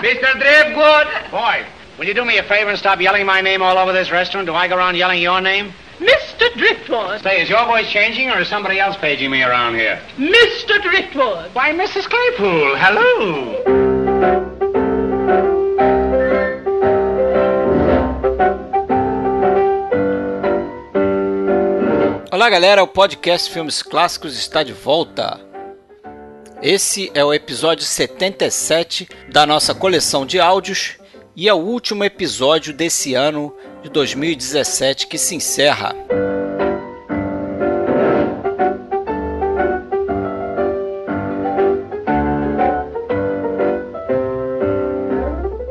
Mr. Dripgood! Boy, will you do me a favor and stop yelling my name all over this restaurant? Do I go around yelling your name? Mr. Driftwood! Say, is your voice changing or is somebody else paging me around here? Mr. Driftwood! Why, Mrs. Claypool, hello! Olá galera, o podcast Filmes Clássicos está de volta. Esse é o episódio 77 da nossa coleção de áudios e é o último episódio desse ano de 2017 que se encerra.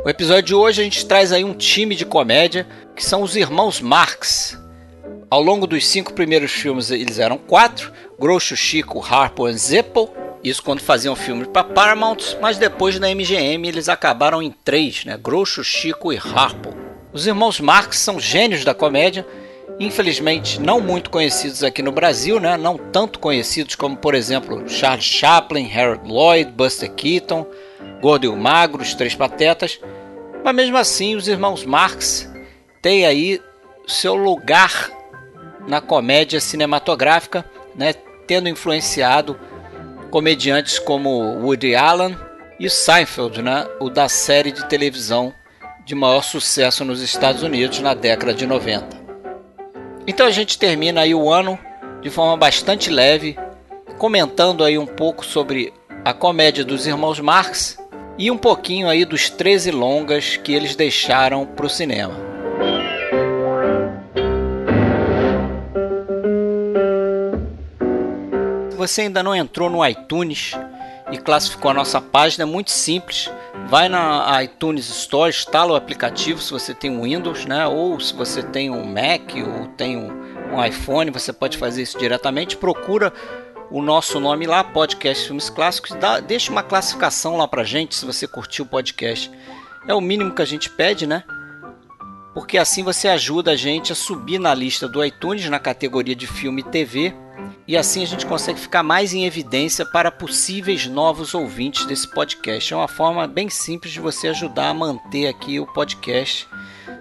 O episódio de hoje a gente traz aí um time de comédia que são os irmãos Marx. Ao longo dos cinco primeiros filmes eles eram quatro: Groucho, Chico, Harpo e Zeppel. Isso quando faziam filmes para Paramount, mas depois na MGM eles acabaram em três, né? Groucho, Chico e Harpo. Os irmãos Marx são gênios da comédia, infelizmente não muito conhecidos aqui no Brasil, né? Não tanto conhecidos como, por exemplo, Charles Chaplin, Harold Lloyd, Buster Keaton, Gordo e o Magro, os Três Patetas. Mas mesmo assim, os irmãos Marx têm aí seu lugar na comédia cinematográfica, né, tendo influenciado comediantes como Woody Allen e Seinfeld, né, o da série de televisão de maior sucesso nos Estados Unidos na década de 90. Então a gente termina aí o ano de forma bastante leve, comentando aí um pouco sobre a comédia dos irmãos Marx e um pouquinho aí dos 13 longas que eles deixaram para o cinema. Você ainda não entrou no iTunes e classificou a nossa página, é muito simples. Vai na iTunes Store, instala o aplicativo se você tem um Windows, né? Ou se você tem um Mac ou tem um, um iPhone, você pode fazer isso diretamente. Procura o nosso nome lá, Podcast Filmes Clássicos, dá, deixa uma classificação lá pra gente se você curtiu o podcast. É o mínimo que a gente pede, né? Porque assim você ajuda a gente a subir na lista do iTunes na categoria de filme e TV e assim a gente consegue ficar mais em evidência para possíveis novos ouvintes desse podcast. É uma forma bem simples de você ajudar a manter aqui o podcast,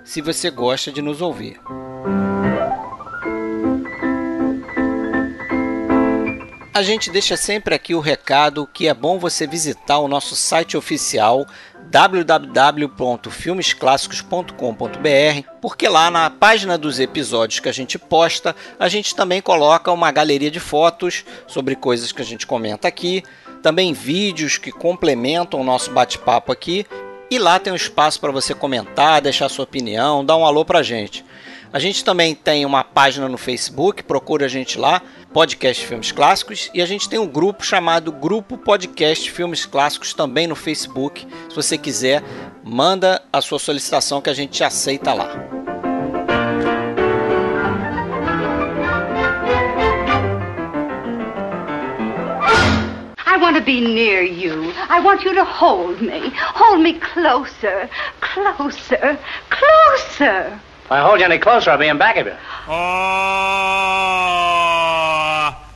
se você gosta de nos ouvir. A gente deixa sempre aqui o recado que é bom você visitar o nosso site oficial www.filmesclassicos.com.br, porque lá na página dos episódios que a gente posta, a gente também coloca uma galeria de fotos sobre coisas que a gente comenta aqui, também vídeos que complementam o nosso bate-papo aqui, e lá tem um espaço para você comentar, deixar sua opinião, dar um alô pra gente. A gente também tem uma página no Facebook, procura a gente lá, Podcast Filmes Clássicos, e a gente tem um grupo chamado Grupo Podcast Filmes Clássicos também no Facebook. Se você quiser, manda a sua solicitação que a gente aceita lá. I want to be near you. I want you to hold me. Hold me closer, closer, closer. If I hold you any closer, I'll be in back of you. Oh,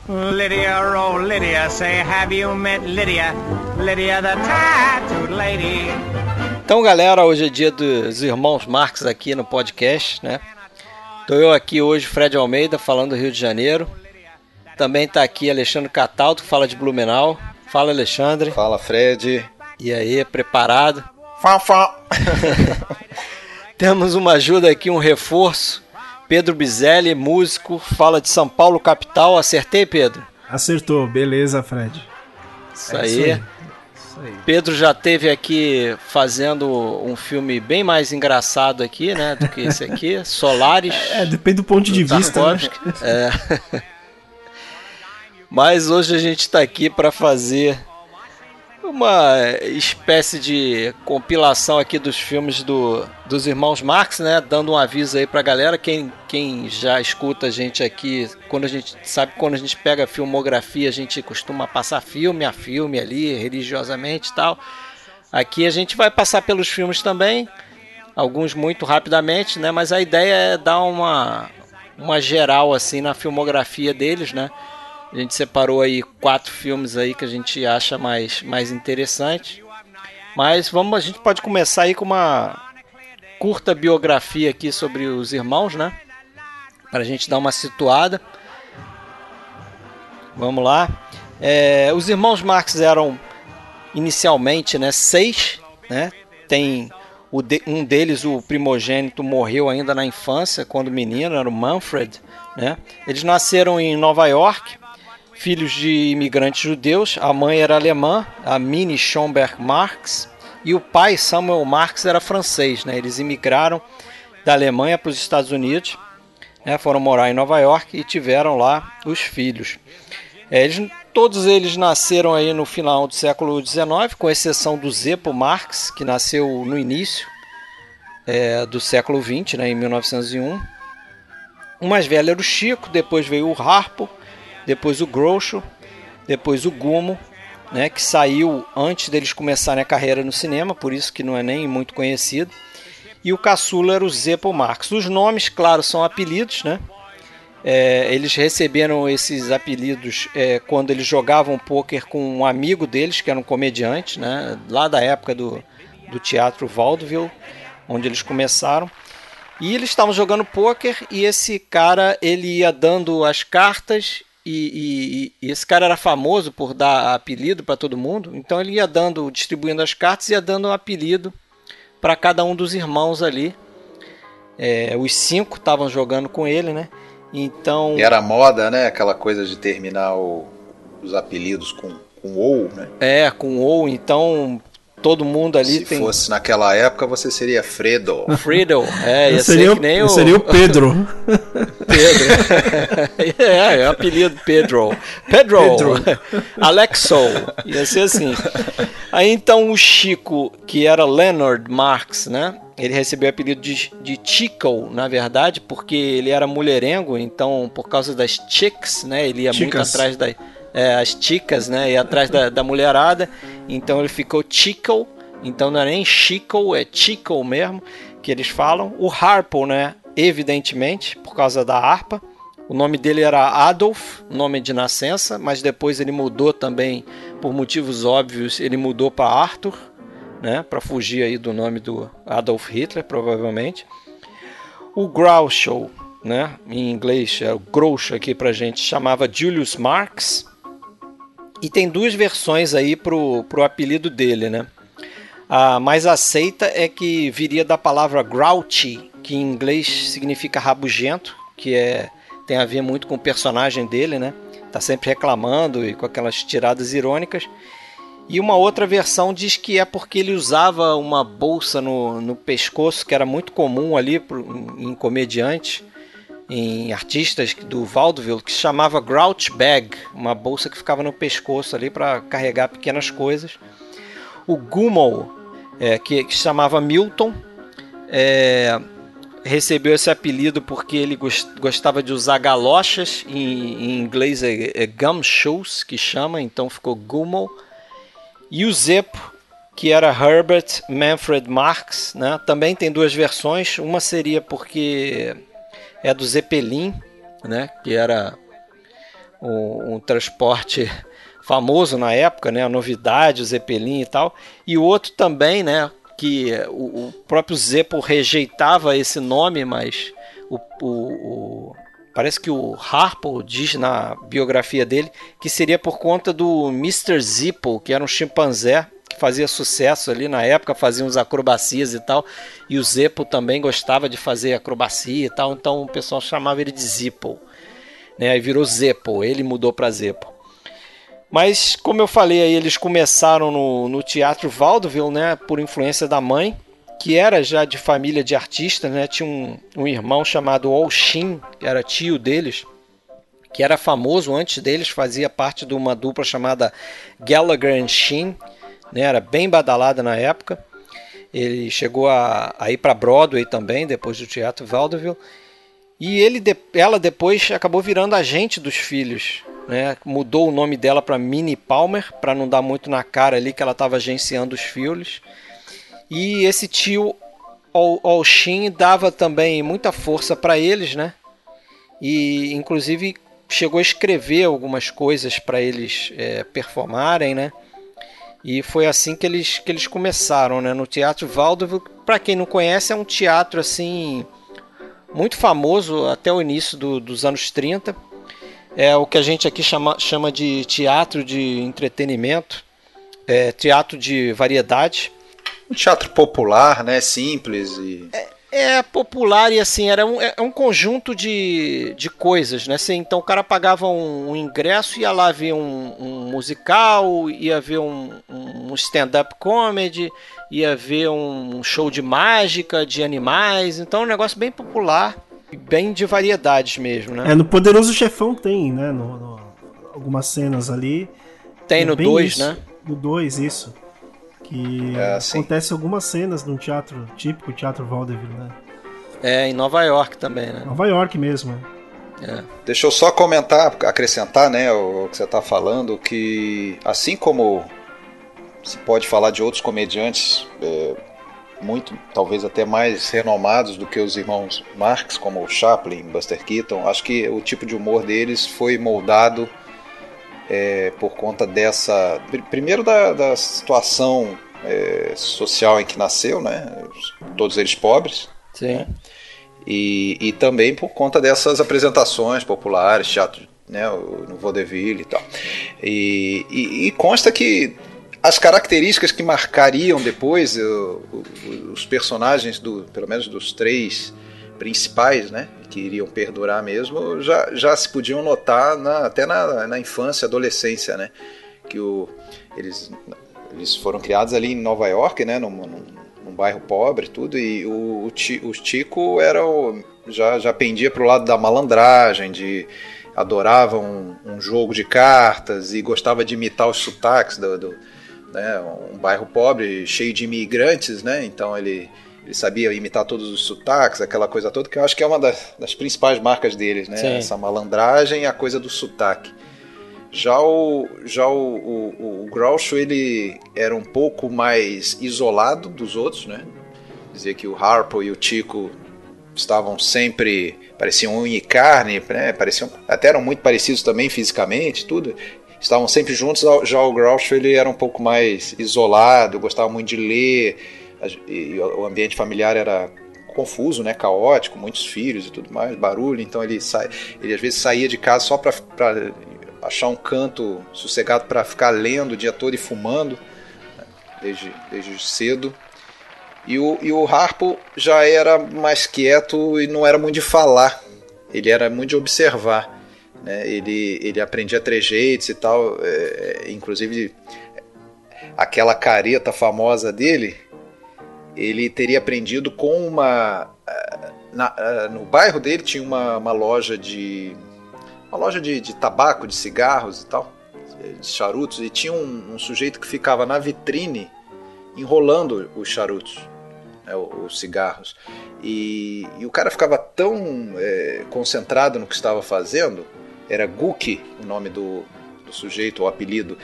Lydia, oh Lydia, say have you met Lydia? Lydia the tattooed lady. Então, galera, hoje é dia dos irmãos Marx aqui no podcast, né? Tô eu aqui hoje, Fred Almeida, falando do Rio de Janeiro. Também tá aqui Alexandre Cataldo, que fala de Blumenau. Fala, Alexandre. Fala, Fred. E aí, preparado? Fá, fá. Temos uma ajuda aqui, um reforço. Pedro Bizelli, músico, fala de São Paulo, capital. Acertei, Pedro? Acertou, beleza, Fred. Isso, é aí. isso aí. Isso aí. Pedro já teve aqui fazendo um filme bem mais engraçado aqui, né, do que esse aqui, Solares. É, depende do ponto do de vista. Né? É. Mas hoje a gente está aqui para fazer uma espécie de compilação aqui dos filmes do, dos irmãos Marx, né? Dando um aviso aí pra galera, quem, quem já escuta a gente aqui, quando a gente sabe quando a gente pega filmografia, a gente costuma passar filme a filme ali, religiosamente e tal. Aqui a gente vai passar pelos filmes também, alguns muito rapidamente, né? Mas a ideia é dar uma, uma geral assim na filmografia deles, né? A gente separou aí quatro filmes aí que a gente acha mais, mais interessante. Mas vamos, a gente pode começar aí com uma curta biografia aqui sobre os irmãos, né? Para a gente dar uma situada. Vamos lá. É, os irmãos Marx eram inicialmente, né, seis, né? Tem de, um deles, o primogênito, morreu ainda na infância, quando menino, era o Manfred, né? Eles nasceram em Nova York, filhos de imigrantes judeus. A mãe era alemã, a Minnie Schomberg Marx, e o pai, Samuel Marx, era francês, né? Eles imigraram da Alemanha para os Estados Unidos, né? foram morar em Nova York e tiveram lá os filhos. É, eles, todos eles nasceram aí no final do século XIX, com exceção do Zeppo Marx, que nasceu no início é, do século XX, né, em 1901. O mais velho era o Chico, depois veio o Harpo, depois o Groucho, depois o Gumo, né, que saiu antes deles começarem a carreira no cinema, por isso que não é nem muito conhecido. E o caçula era o Zeppo Marx. Os nomes, claro, são apelidos, né? É, eles receberam esses apelidos é, quando eles jogavam pôquer com um amigo deles, que era um comediante, né, lá da época do, do teatro Vaudeville, onde eles começaram. E eles estavam jogando pôquer e esse cara ele ia dando as cartas e, e, e, esse cara era famoso por dar apelido para todo mundo, então ele ia dando, distribuindo as cartas, ia dando um apelido para cada um dos irmãos ali. É, os cinco estavam jogando com ele, né? Então. E era moda, né? Aquela coisa de terminar o, os apelidos com, com ou, né? É, com ou. Então todo mundo ali Se tem. Se fosse naquela época, você seria Fredo. Fredo, é, ia seria, ser que nem o. Seria o Pedro. Pedro. é, é o apelido Pedro. Pedro. Pedro. Alexo. Ia ser assim. Aí então o Chico, que era Leonard Marx, né? Ele recebeu o apelido de, de Chico, na verdade, porque ele era mulherengo, então por causa das chicks, né? Ele ia Chicas. muito atrás das é, as chicas, né? Ia atrás da, da mulherada, então ele ficou Chico, então não é nem Chico, é Chico mesmo, que eles falam. O Harpo, né? Evidentemente, por causa da harpa. O nome dele era Adolf, nome de nascença, mas depois ele mudou também, por motivos óbvios, ele mudou para Arthur, né, para fugir aí do nome do Adolf Hitler, provavelmente. O Groucho, né, em inglês, é o Groucho aqui para gente, chamava Julius Marx. E tem duas versões aí pro, pro apelido dele, né? A mais aceita é que viria da palavra grouchy, que em inglês significa rabugento, que é tem a ver muito com o personagem dele, né? Tá sempre reclamando e com aquelas tiradas irônicas. E uma outra versão diz que é porque ele usava uma bolsa no, no pescoço, que era muito comum ali em comediantes, em artistas do vaudeville, que se chamava grouch bag, uma bolsa que ficava no pescoço ali para carregar pequenas coisas. O Gummel, é, que, que se chamava Milton, é, recebeu esse apelido porque ele gostava de usar galochas, em, em inglês é, é gumshoes, que chama, então ficou Gummel. E o Zeppo, que era Herbert Manfred Marx, né? também tem duas versões. Uma seria porque é do Zeppelin, né? que era um, um transporte famoso na época, né? a novidade, o Zeppelin e tal. E o outro também, né? que o, o próprio Zeppo rejeitava esse nome, mas o, o, o Parece que o Harpo diz na biografia dele que seria por conta do Mr. Zippo, que era um chimpanzé fazia sucesso ali na época, fazia uns acrobacias e tal. E o Zeppo também gostava de fazer acrobacia e tal, então o pessoal chamava ele de Zippo. Né? Aí virou Zeppo, ele mudou para Zeppo. Mas, como eu falei aí, eles começaram no, no teatro Vaudeville, né, por influência da mãe que era já de família de artistas, né? Tinha um, um irmão chamado Olshin, que era tio deles, que era famoso antes deles, fazia parte de uma dupla chamada Gallagher and Shin, né? Era bem badalada na época. Ele chegou a, a ir para Broadway também, depois do Teatro Vaudeville. E ele, ela depois acabou virando agente dos filhos. Né? Mudou o nome dela para Minnie Palmer, para não dar muito na cara ali que ela estava agenciando os filhos. E esse tio Olshin dava também muita força para eles, né? E inclusive chegou a escrever algumas coisas para eles é, performarem, né? E foi assim que eles, que eles começaram, né? No Teatro Vaudeville. Para quem não conhece, é um teatro assim muito famoso até o início do, dos anos 30. É o que a gente aqui chama, chama de teatro de entretenimento, é, teatro de variedade. Um teatro popular, né? Simples e. É, é popular e assim, era um, é um conjunto de, de coisas, né? Assim, então o cara pagava um, um ingresso, ia lá ver um, um musical, ia ver um, um stand-up comedy, ia ver um show de mágica, de animais, então é um negócio bem popular, bem de variedades mesmo, né? É, no Poderoso Chefão tem, né? No, no algumas cenas ali. Tem é no 2, né? No 2, isso. Que é, acontece algumas cenas num teatro típico, teatro vaudeville, né? É, em Nova York também, né? Nova York mesmo. É. Deixa eu só comentar, acrescentar, né, o que você está falando, que assim como se pode falar de outros comediantes é, muito, talvez até mais renomados do que os irmãos Marx, como o Chaplin, Buster Keaton, acho que o tipo de humor deles foi moldado é, por conta dessa. Primeiro, da, da situação é, social em que nasceu, né? Todos eles pobres. Sim. Né? E, e também por conta dessas apresentações populares, teatro né, no vaudeville e tal. E, e, e, consta que as características que marcariam depois os personagens, do, pelo menos dos três principais, né, que iriam perdurar mesmo, já, já se podiam notar na, até na, na infância, adolescência, né, que o, eles, eles foram criados ali em Nova York, né, num, num, num bairro pobre, tudo, e o, o, o Chico era o, já, já pendia para o lado da malandragem, de adorava um, um, jogo de cartas e gostava de imitar os sotaques do, do né, um bairro pobre cheio de imigrantes, né? Então ele ele sabia imitar todos os sotaques, aquela coisa toda, que eu acho que é uma das, das principais marcas deles, né? Sim. Essa malandragem e a coisa do sotaque. Já o, já o, o, o Groucho, ele era um pouco mais isolado dos outros, né? Dizia que o Harpo e o Tico estavam sempre, pareciam unha e carne, né? pareciam, até eram muito parecidos também fisicamente, tudo. Estavam sempre juntos, já o Groucho ele era um pouco mais isolado, gostava muito de ler, e o ambiente familiar era confuso, né, caótico, muitos filhos e tudo mais, barulho, então ele sai, ele às vezes saía de casa só para achar um canto sossegado para ficar lendo o dia todo e fumando, né, desde, desde cedo. E o, e o Harpo já era mais quieto e não era muito de falar, ele era muito de observar. Né? Ele, ele aprendia trejeitos e tal, é, inclusive aquela careta famosa dele, ele teria aprendido com uma. Eh, na, eh, no bairro dele tinha uma, uma loja de. uma loja de, de, tabaco, de cigarros e tal, de charutos, e tinha um, um sujeito que ficava na vitrine enrolando os charutos, né, os cigarros. E, e, o cara ficava tão é, concentrado no que estava fazendo, era Guki o nome do, do sujeito, o apelido,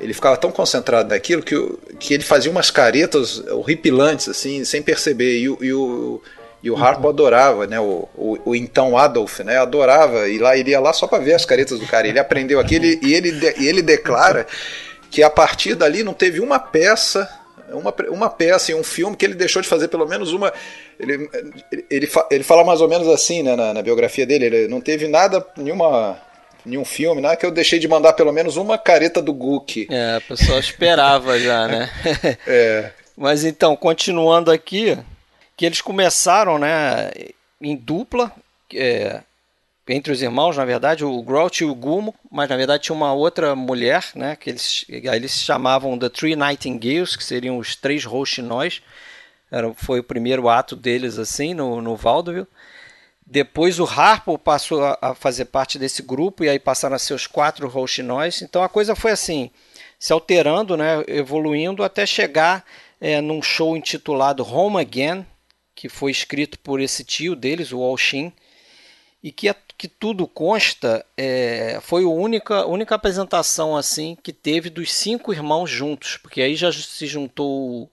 ele ficava tão concentrado naquilo que, que ele fazia umas caretas horripilantes, assim, sem perceber. E, e o, e o Harpo adorava, né? O, o, o, então Adolf, né? Adorava. E lá ele ia lá só para ver as caretas do cara. Ele aprendeu aquilo e ele, e ele declara que a partir dali não teve uma peça uma, uma peça em um filme que ele deixou de fazer pelo menos uma. Ele, ele, ele, ele fala mais ou menos assim né, na, na biografia dele: ele não teve nada, nenhuma nenhum filme, né? Que eu deixei de mandar pelo menos uma careta do Gook. É, a pessoa esperava já, né? é. Mas então, continuando aqui, que eles começaram, né, em dupla, é, entre os irmãos, na verdade, o Grouch e o Gumo, mas na verdade tinha uma outra mulher, né, que eles, eles se chamavam The Three Nightingales, que seriam os três rouxinóis. Era, foi o primeiro ato deles assim no, no Vaudeville. Depois o Harpo passou a fazer parte desse grupo e aí passaram a ser os quatro rouxinóis. Então a coisa foi assim, se alterando, né, evoluindo até chegar é, num show intitulado Home Again, que foi escrito por esse tio deles, o Walshin, e que, que tudo consta é, foi a única, única apresentação assim que teve dos cinco irmãos juntos, porque aí já se juntou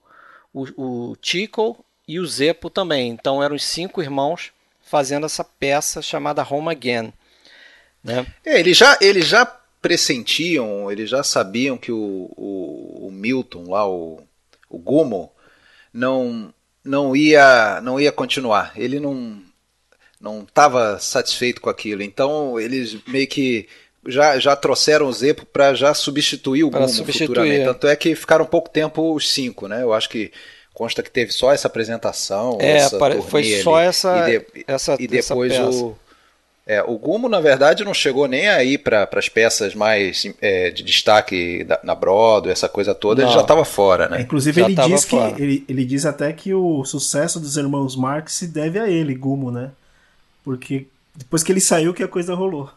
o, o, o Tico e o Zepo também. Então eram os cinco irmãos fazendo essa peça chamada Home Again. Né? É, ele já, ele já pressentiam, eles já sabiam que o, o, o Milton lá, o, o Gumo, não não ia não ia continuar. Ele não não estava satisfeito com aquilo. Então eles meio que já, já trouxeram o Zepo para já substituir o Gumo futuramente. Tanto é que ficaram pouco tempo os cinco, né? Eu acho que consta que teve só essa apresentação. É, essa foi só ali, essa, e, de, essa e depois essa o é, o Gumo, na verdade, não chegou nem aí para as peças mais é, de destaque da, na Broadway, essa coisa toda, não. ele já estava fora, né? É, inclusive, já ele diz que ele, ele diz até que o sucesso dos irmãos Marx se deve a ele, Gumo, né? Porque depois que ele saiu que a coisa rolou.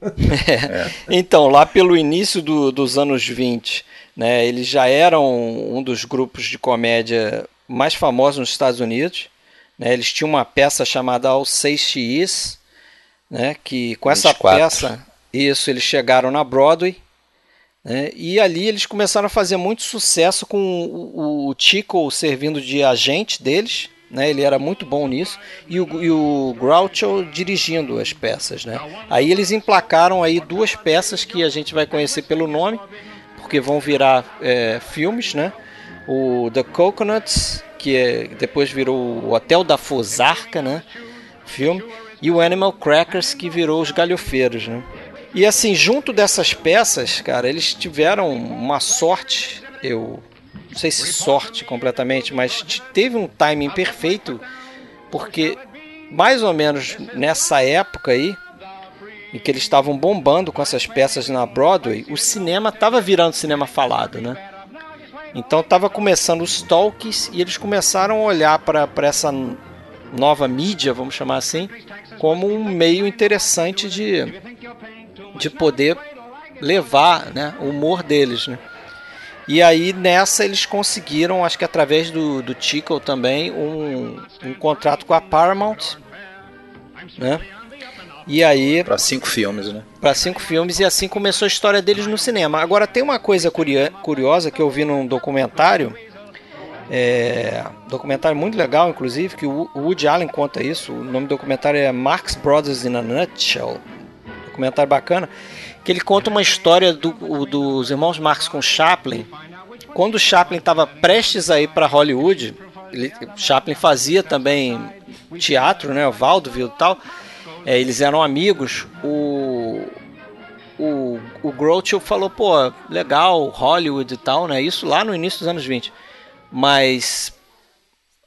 É. Então, lá pelo início do, dos anos 20, né, eles já eram um dos grupos de comédia mais famosos nos Estados Unidos. Né, eles tinham uma peça chamada Alceste né, que com essa 24. peça, isso, eles chegaram na Broadway. Né, e ali eles começaram a fazer muito sucesso com o, o Chico servindo de agente deles né? Ele era muito bom nisso e o, e o Groucho dirigindo as peças, né? Aí eles emplacaram aí duas peças que a gente vai conhecer pelo nome, porque vão virar é, filmes, né? O The Coconuts, que é, depois virou o Hotel da Fusarca, né? Filme e o Animal Crackers que virou os Galhofeiros, né? E assim, junto dessas peças, cara, eles tiveram uma sorte, eu não sei se sorte completamente, mas teve um timing perfeito, porque mais ou menos nessa época aí, em que eles estavam bombando com essas peças na Broadway, o cinema estava virando cinema falado, né? Então estava começando os talks e eles começaram a olhar para essa nova mídia, vamos chamar assim, como um meio interessante de, de poder levar né, o humor deles, né? E aí nessa eles conseguiram, acho que através do, do Tickle também, um, um contrato com a Paramount, né? E aí. Para cinco filmes, né? Para cinco filmes, e assim começou a história deles no cinema. Agora, tem uma coisa curiosa que eu vi num documentário. É, documentário muito legal, inclusive, que o Woody Allen conta isso. O nome do documentário é Marx Brothers in a Nutshell. Documentário bacana que ele conta uma história do, dos irmãos Marx com Chaplin. Quando Chaplin estava prestes a ir para Hollywood, ele, Chaplin fazia também teatro, né, vaudeville e tal. É, eles eram amigos. O, o, o Groucho falou, pô, legal, Hollywood e tal, né? Isso lá no início dos anos 20. Mas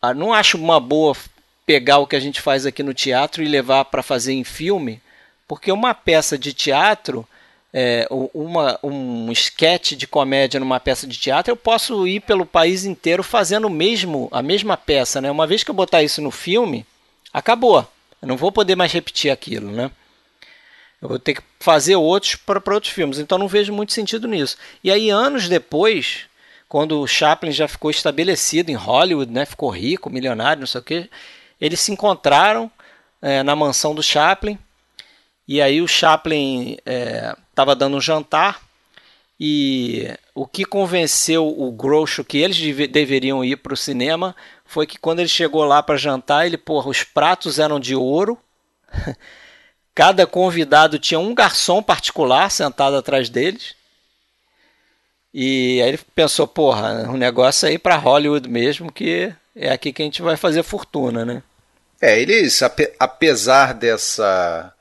ah, não acho uma boa pegar o que a gente faz aqui no teatro e levar para fazer em filme, porque uma peça de teatro é, uma, um sketch de comédia numa peça de teatro, eu posso ir pelo país inteiro fazendo mesmo, a mesma peça. Né? Uma vez que eu botar isso no filme, acabou. Eu não vou poder mais repetir aquilo. Né? Eu vou ter que fazer outros para outros filmes. Então não vejo muito sentido nisso. E aí, anos depois, quando o Chaplin já ficou estabelecido em Hollywood, né? ficou rico, milionário, não sei o que, eles se encontraram é, na mansão do Chaplin. E aí o Chaplin é, estava dando um jantar e o que convenceu o Groucho que eles deveriam ir para o cinema foi que quando ele chegou lá para jantar, ele, porra, os pratos eram de ouro. Cada convidado tinha um garçom particular sentado atrás deles. E aí ele pensou, porra, um negócio aí para Hollywood mesmo, que é aqui que a gente vai fazer fortuna, né? É, eles, apesar dessa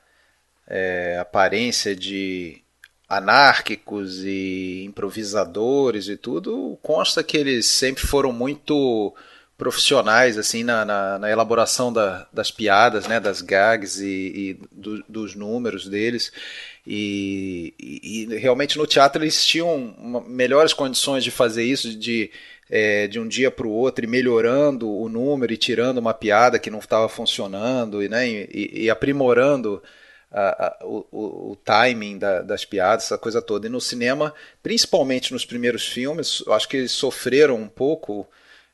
é, aparência de anárquicos e improvisadores e tudo, consta que eles sempre foram muito profissionais assim na, na, na elaboração da, das piadas, né, das gags e, e do, dos números deles. E, e, e, realmente no teatro eles tinham uma, melhores condições de fazer isso, de, é, de um dia para o outro, e melhorando o número e tirando uma piada que não estava funcionando e, né, e, aprimorando a, a, o, o, timing da, das piadas, essa coisa toda. E no cinema, principalmente nos primeiros filmes, eu acho que eles sofreram um pouco,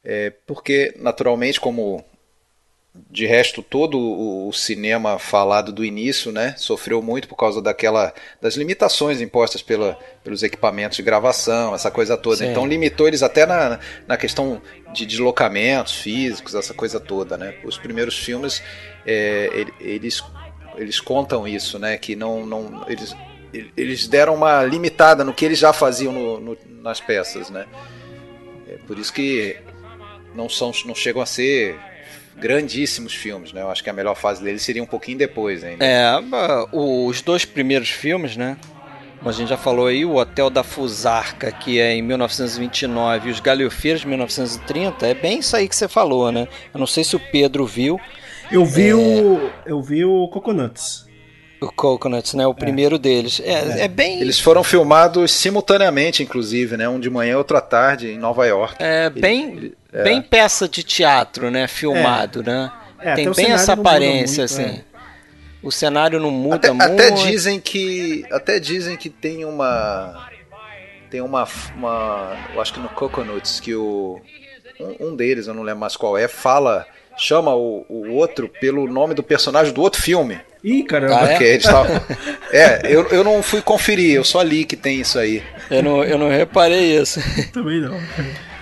é, porque, naturalmente, como de resto todo o cinema falado do início, né, sofreu muito por causa daquela das limitações impostas pela, pelos equipamentos de gravação, essa coisa toda. Sim. Então limitou eles até na, na questão de deslocamentos físicos, essa coisa toda, né. Os primeiros filmes é, eles eles contam isso, né? Que não, não eles eles deram uma limitada no que eles já faziam no, no, nas peças, né? É por isso que não são, não chegam a ser grandíssimos filmes, né? Eu acho que a melhor fase deles seria um pouquinho depois ainda. É, os dois primeiros filmes, né? Como a gente já falou aí, o Hotel da Fusarca, que é em 1929, e os Galhofeiros de 1930, é bem isso aí que você falou, né? Eu não sei se o Pedro viu. Eu vi é... o. Eu vi o Coconuts. O Coconuts, né? O é. primeiro deles. É, é, é. bem. Eles foram filmados simultaneamente, inclusive, né? Um de manhã e outro à tarde, em Nova York. É bem, ele, é. bem peça de teatro, né? Filmado, né? Tem bem essa aparência, muito, assim. O cenário não muda até, muito. Até dizem que. Até dizem que tem uma. Tem uma. uma eu acho que no Coconuts que o. Um, um deles, eu não lembro mais qual é, fala. Chama o, o outro pelo nome do personagem do outro filme. Ih, caramba. Ah, é? Tavam... é, eu, eu não fui conferir, eu só li que tem isso aí. Eu não, eu não reparei isso. Também não.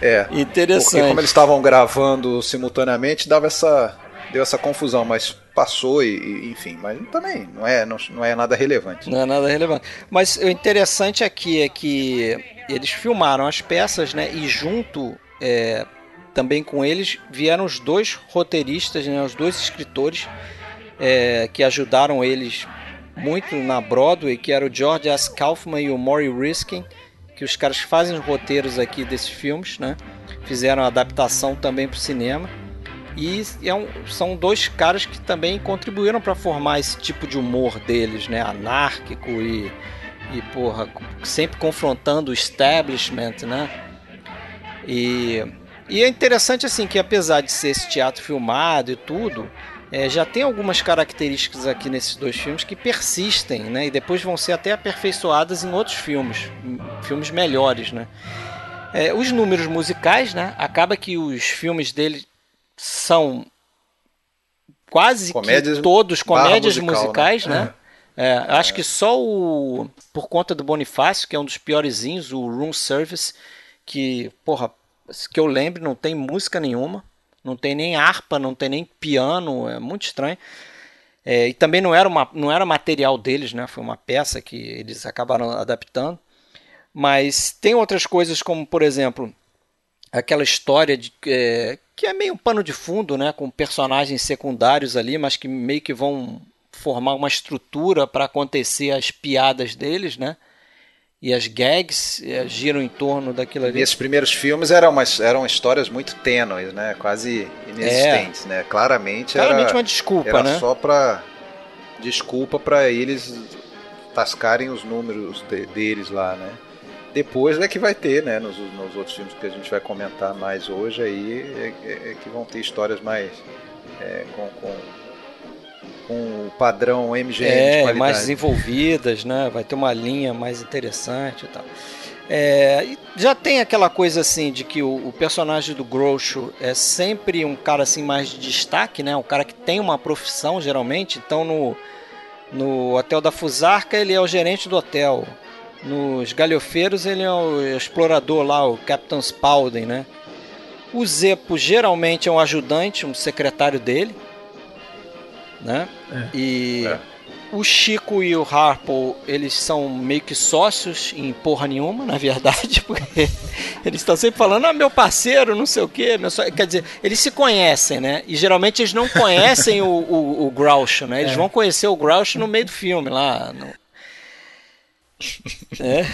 É. Interessante. Porque como eles estavam gravando simultaneamente, dava essa. Deu essa confusão, mas passou e, e, enfim, mas também não é, não, não é nada relevante. Não é nada relevante. Mas o interessante aqui é que eles filmaram as peças, né? E junto é, também com eles vieram os dois roteiristas, né, os dois escritores é, que ajudaram eles muito na Broadway, que era o George S. Kaufman e o Maury Riskin, que os caras fazem os roteiros aqui desses filmes, né? Fizeram a adaptação também para o cinema. E é um, são dois caras que também contribuíram para formar esse tipo de humor deles, né? Anárquico e, e porra, sempre confrontando o establishment, né? E, e é interessante assim que apesar de ser esse teatro filmado e tudo, é, já tem algumas características aqui nesses dois filmes que persistem, né? E depois vão ser até aperfeiçoadas em outros filmes, filmes melhores, né? É, os números musicais, né? Acaba que os filmes dele são quase comédias, que todos comédias musical, musicais, né? né? É, acho que só o por conta do Bonifácio, que é um dos piorzinhos, o Room Service, que porra, que eu lembro, não tem música nenhuma. Não tem nem harpa, não tem nem piano, é muito estranho. É, e também não era, uma, não era material deles, né? Foi uma peça que eles acabaram adaptando. Mas tem outras coisas, como por exemplo, aquela história de, é, que é meio um pano de fundo, né? Com personagens secundários ali, mas que meio que vão formar uma estrutura para acontecer as piadas deles, né? E as gags eh, giram em torno daquilo ali. Nesses primeiros filmes eram, umas, eram histórias muito tênues, né? Quase inexistentes, é. né? Claramente, Claramente era, uma desculpa, era né? só para desculpa para eles tascarem os números de, deles lá, né? Depois é que vai ter, né? Nos, nos outros filmes que a gente vai comentar mais hoje aí, é, é, é que vão ter histórias mais é, com, com com o padrão MGM é, mais desenvolvidas, né? Vai ter uma linha mais interessante e tal. É, já tem aquela coisa assim de que o, o, personagem do Groucho é sempre um cara assim mais de destaque, né? Um cara que tem uma profissão geralmente. Então no, no Hotel da Fusarca ele é o gerente do hotel. Nos Galhofeiros ele é o explorador lá, o Captain Spaulding, né? O Zepo geralmente é um ajudante, um secretário dele né? É. E é. o Chico e o Harpo, eles são meio que sócios em porra nenhuma, na verdade, porque eles estão sempre falando, ah, meu parceiro, não sei o quê, meu so... quer dizer, eles se conhecem, né? E geralmente eles não conhecem o, o, o Groucho, né? Eles é. vão conhecer o Groucho no meio do filme, lá. No... É.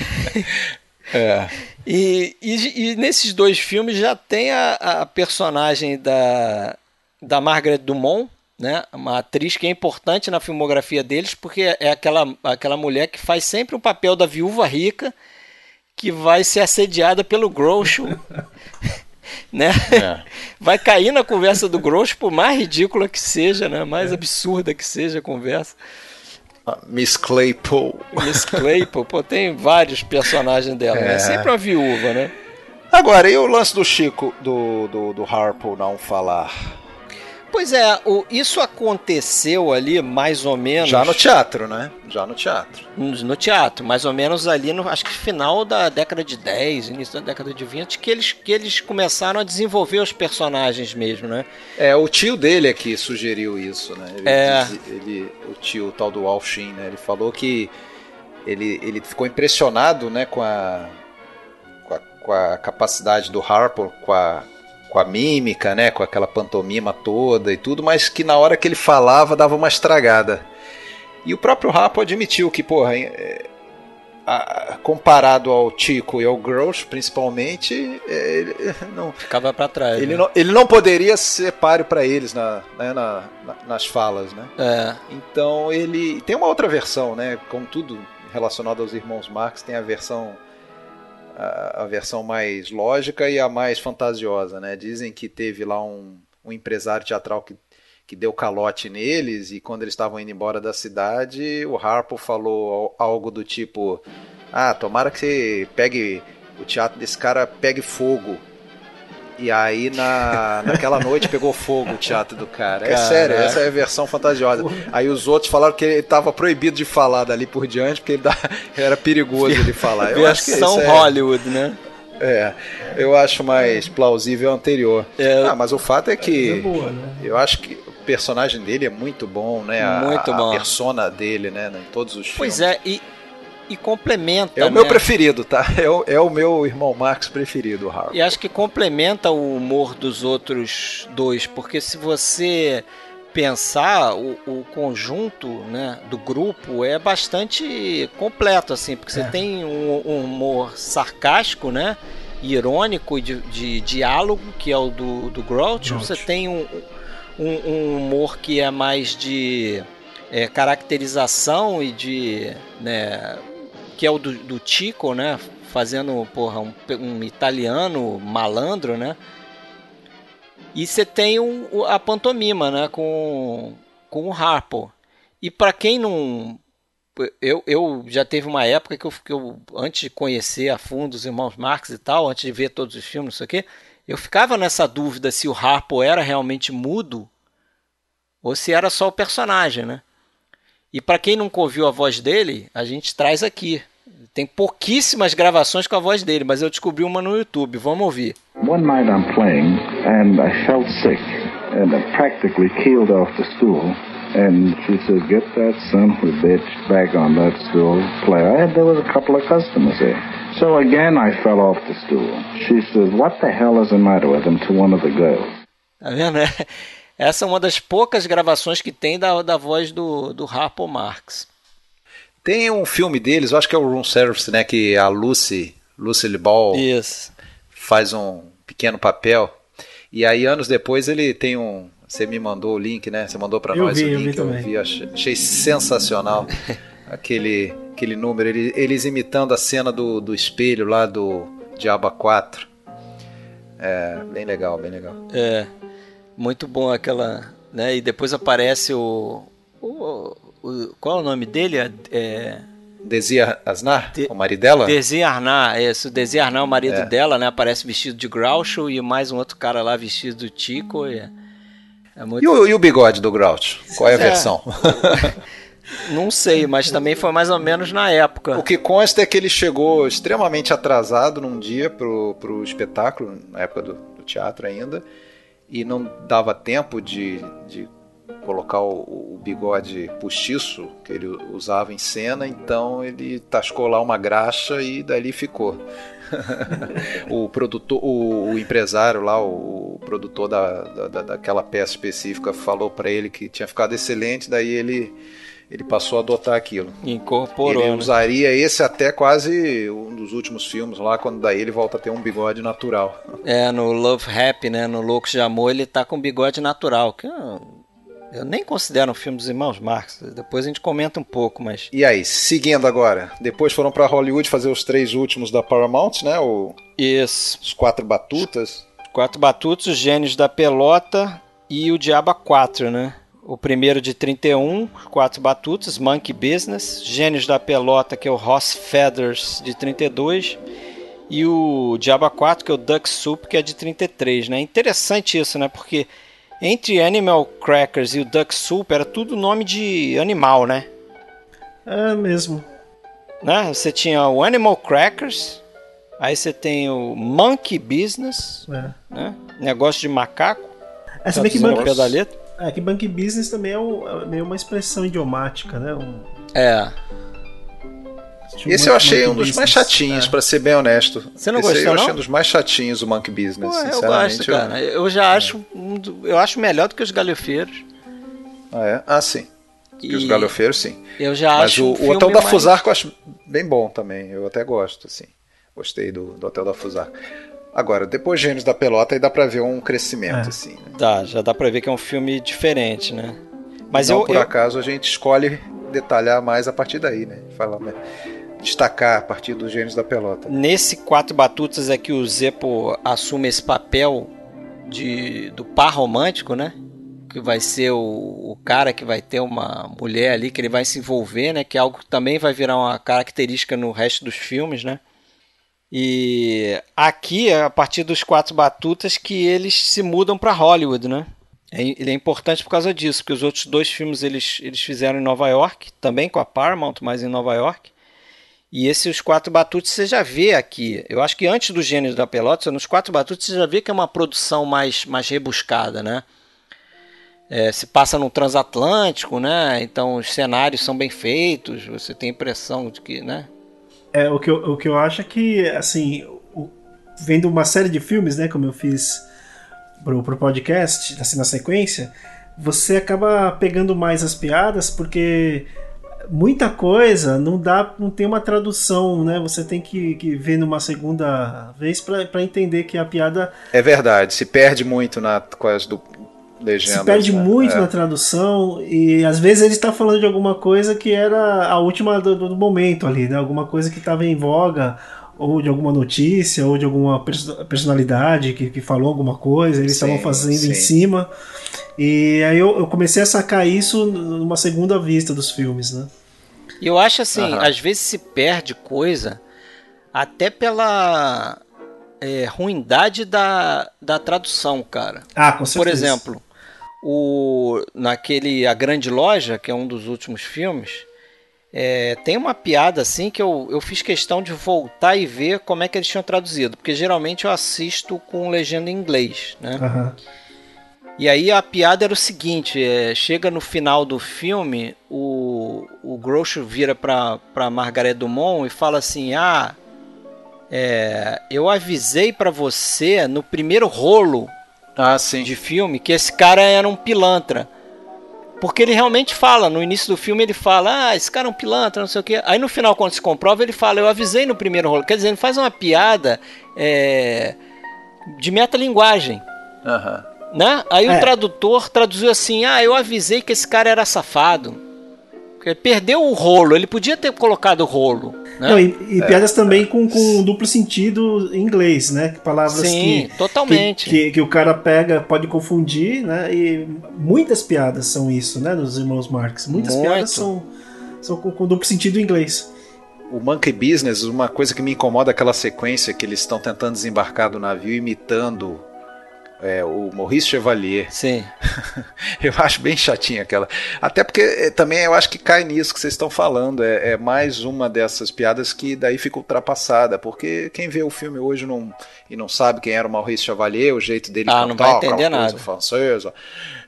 É. E, e, e, nesses dois filmes já tem a, a personagem da, da Margaret Dumont, né? Uma atriz que é importante na filmografia deles, porque é aquela, aquela mulher que faz sempre o papel da viúva rica que vai ser assediada pelo Groucho. né? É. Vai cair na conversa do Groucho, por mais ridícula que seja, né? mais é. absurda que seja a conversa. Miss Claypool. Miss Claypool, pô, tem vários personagens dela, né? é. né? Sempre uma viúva, né? Agora, e o lance do Chico, do, do, do Harpo não falar? Pois é, o, isso aconteceu ali mais ou menos. Já no teatro, né? Já no teatro. No, teatro, mais ou menos ali no acho que final da década de 10, início da década de 20, que eles, que eles começaram a desenvolver os personagens mesmo, né? É, o tio dele é que sugeriu isso, né? Ele, é. ele, o tio o tal do Alshin, né? Ele falou que ele, ele ficou impressionado né, com, a, com, a, com a capacidade do Harper, com a, com a mímica, né, com aquela pantomima toda e tudo, mas que na hora que ele falava dava uma estragada. E o próprio Harper admitiu que, porra, é, a, comparado ao Tico e ao Gross, principalmente, é, ele não ficava para trás. Ele, né? não, ele não poderia ser páreo para eles na, né, na, na, nas falas, né? É. Então ele tem uma outra versão, né? Como tudo relacionado aos irmãos Marx, tem a versão a, a, versão mais lógica e a mais fantasiosa, né? Dizem que teve lá um, um empresário teatral que que deu calote neles e quando eles estavam indo embora da cidade, o Harpo falou algo do tipo: "Ah, tomara que você pegue o teatro desse cara pegue fogo". E aí na, naquela noite pegou fogo o teatro do cara. É sério, essa é a versão fantasiosa. Aí os outros falaram que ele estava proibido de falar dali por diante, porque ele era perigoso ele falar. Eu versão é... Hollywood, né? É, eu acho mais plausível o anterior. É, ah, mas o fato é que é boa, né? eu acho que personagem dele é muito bom, né? A, muito bom. A persona dele, né? Em todos os filmes. Pois é, e, e complementa. É o né? meu preferido, tá? É o, é o meu irmão Max preferido, o Harvey. E acho que complementa o humor dos outros dois, porque se você pensar o, o conjunto né, do grupo é bastante completo assim porque é. você tem um, um, humor sarcástico né irônico de, de diálogo que é o do, do Groucho, você tem um, um, um humor que é mais de é, caracterização e de. Né, que é o do, do Tico, né? Fazendo porra, um, um italiano malandro, né? E você tem um, a pantomima, né? Com, com o Harpo. E para quem não. Eu, eu já teve uma época que eu, que eu, antes de conhecer a fundo os irmãos Marx e tal, antes de ver todos os filmes, não sei o quê, eu ficava nessa dúvida se o Harpo era realmente mudo ou se era só o personagem, né? E para quem nunca ouviu a voz dele, a gente traz aqui. Tem pouquíssimas gravações com a voz dele, mas eu descobri uma no YouTube. Vamos ouvir. One night I'm playing and I felt sick and I practically keeled off the stool. And she says, "Get that son of a bitch back on that stool, play." I had there was a couple of customers there. So again, I fell off the stool. She says, What the hell is the matter with him to one of the girls? Tá vendo? Essa é uma das poucas gravações que tem da, da voz do, do Harpo Marx. Tem um filme deles, eu acho que é o Room Service, né? Que a Lucy, Lucy Ball Isso. faz um pequeno papel. E aí, anos depois, ele tem um. Você me mandou o link, né? Você mandou para nós vi, o link, eu vi, eu vi achei, achei sensacional. aquele aquele número, eles imitando a cena do, do espelho lá do Diaba 4. É, bem legal, bem legal. É, muito bom aquela, né? E depois aparece o, o, o qual é o nome dele? É, Desi Arnar, de, o marido dela? Desi Arnar, isso, Desi Arnar, o marido é. dela, né? Aparece vestido de Groucho e mais um outro cara lá vestido do Tico. E, é muito... e, o, e o bigode do Groucho? Qual é a é. versão? Não sei, mas também foi mais ou menos na época. O que consta é que ele chegou extremamente atrasado num dia pro, pro espetáculo, na época do, do teatro ainda, e não dava tempo de, de colocar o, o, bigode postiço que ele usava em cena, então ele tascou lá uma graxa e dali ficou. o produtor, o, o, empresário lá, o, o produtor da, da, daquela peça específica falou para ele que tinha ficado excelente, daí ele ele passou a adotar aquilo. Incorporou. Ele né? usaria esse até quase um dos últimos filmes lá, quando daí ele volta a ter um bigode natural. É, no Love Happy, né? No Loucos de Amor, ele tá com bigode natural. Que eu, eu nem considero um filme dos irmãos Marx. Depois a gente comenta um pouco, mas. E aí, seguindo agora. Depois foram para Hollywood fazer os três últimos da Paramount, né? O... Isso. Os quatro batutas. Quatro batutas, os gênios da pelota e o Diaba 4, né? O primeiro de 31, quatro batutas, Monkey Business. Gênios da Pelota, que é o Ross Feathers, de 32. E o Diaba 4, que é o Duck Soup, que é de 33. Né? Interessante isso, né? Porque entre Animal Crackers e o Duck Soup era tudo nome de animal, né? É mesmo. Né? Você tinha o Animal Crackers, aí você tem o Monkey Business, é. né? negócio de macaco. Essa meio que Monkey... É, que Bank Business também é, um, é meio uma expressão idiomática, né? Um... É. Esse eu achei um dos mais chatinhos, é. para ser bem honesto. Você não Esse gostou, eu não? achei um dos mais chatinhos do Monkey Business, Pô, sinceramente. Eu gosto, cara. Eu já acho, eu acho melhor do que os galhofeiros. Ah, é? Ah, sim. E... Que os galhofeiros, sim. Eu já Mas acho o, o Hotel da mais... Eu acho bem bom também. Eu até gosto, assim. Gostei do, do Hotel da Fusarca. Agora, depois Gênios da Pelota, aí dá pra ver um crescimento, é. assim. Né? Dá, já dá pra ver que é um filme diferente, né? Mas Não, eu, por eu... acaso, a gente escolhe detalhar mais a partir daí, né? Falar, destacar a partir dos Gênios da Pelota. Nesse Quatro Batutas é que o Zepo assume esse papel de, do par romântico, né? Que vai ser o, o cara que vai ter uma mulher ali, que ele vai se envolver, né? Que é algo que também vai virar uma característica no resto dos filmes, né? E aqui, a partir dos quatro batutas, que eles se mudam para Hollywood, né? É, ele é importante por causa disso, porque os outros dois filmes eles, eles fizeram em Nova York, também com a Paramount, mas em Nova York. E esses quatro batutas você já vê aqui. Eu acho que antes do Gênesis da Pelota, nos quatro batutas você já vê que é uma produção mais, mais rebuscada, né? É, se passa no transatlântico, né? Então os cenários são bem feitos, você tem a impressão de que, né? É, o que eu, o que eu acho é que, assim, o, vendo uma série de filmes, né, como eu fiz pro, pro podcast, assim, na sequência, você acaba pegando mais as piadas, porque muita coisa não dá, não tem uma tradução, né? Você tem que, que ver numa segunda vez para entender que a piada. É verdade, se perde muito na coisa do, Legendas, se perde né? muito é. na tradução e às vezes ele está falando de alguma coisa que era a última do, do momento ali, né? Alguma coisa que estava em voga ou de alguma notícia ou de alguma personalidade que, que falou alguma coisa, eles estavam fazendo sim. em cima. E aí eu, eu, comecei a sacar isso numa segunda vista dos filmes, né? Eu acho assim, uhum. às vezes se perde coisa até pela é, ruindade da, da tradução, cara. Ah, com certeza. Por exemplo, o, naquele A Grande Loja, que é um dos últimos filmes, é, tem uma piada assim que eu, eu fiz questão de voltar e ver como é que eles tinham traduzido, porque geralmente eu assisto com legenda em inglês, né? Uhum. E aí a piada era o seguinte: é, chega no final do filme, o, o Groucho vira para Margaret Dumont e fala assim: Ah, é, eu avisei para você no primeiro rolo ah, de filme que esse cara era um pilantra. Porque ele realmente fala, no início do filme ele fala, ah, esse cara é um pilantra, não sei o quê. Aí no final, quando se comprova, ele fala, eu avisei no primeiro rolo. Quer dizer, ele faz uma piada é, de metalinguagem. Uhum. Né? Aí é. o tradutor traduziu assim, ah, eu avisei que esse cara era safado. Ele perdeu o rolo, ele podia ter colocado o rolo. Né? Não, e, e é, piadas também com, com duplo sentido em inglês, né? Palavras Sim, que, totalmente. Que, que, que, o cara pega, pode confundir, né? E muitas piadas são isso, né? Dos irmãos Marx. Muitas Muito. piadas são, são com, com duplo sentido em inglês. O Monkey Business, uma coisa que me incomoda é aquela sequência que eles estão tentando desembarcar do navio imitando é, o Maurice Chevalier. Sim. eu acho bem chatinha aquela. Até porque é, também eu acho que cai nisso que vocês estão falando. É, é, mais uma dessas piadas que daí fica ultrapassada. Porque quem vê o filme hoje não, e não sabe quem era o Maurice Chevalier, o jeito dele ah, não vai entender nada. francesa.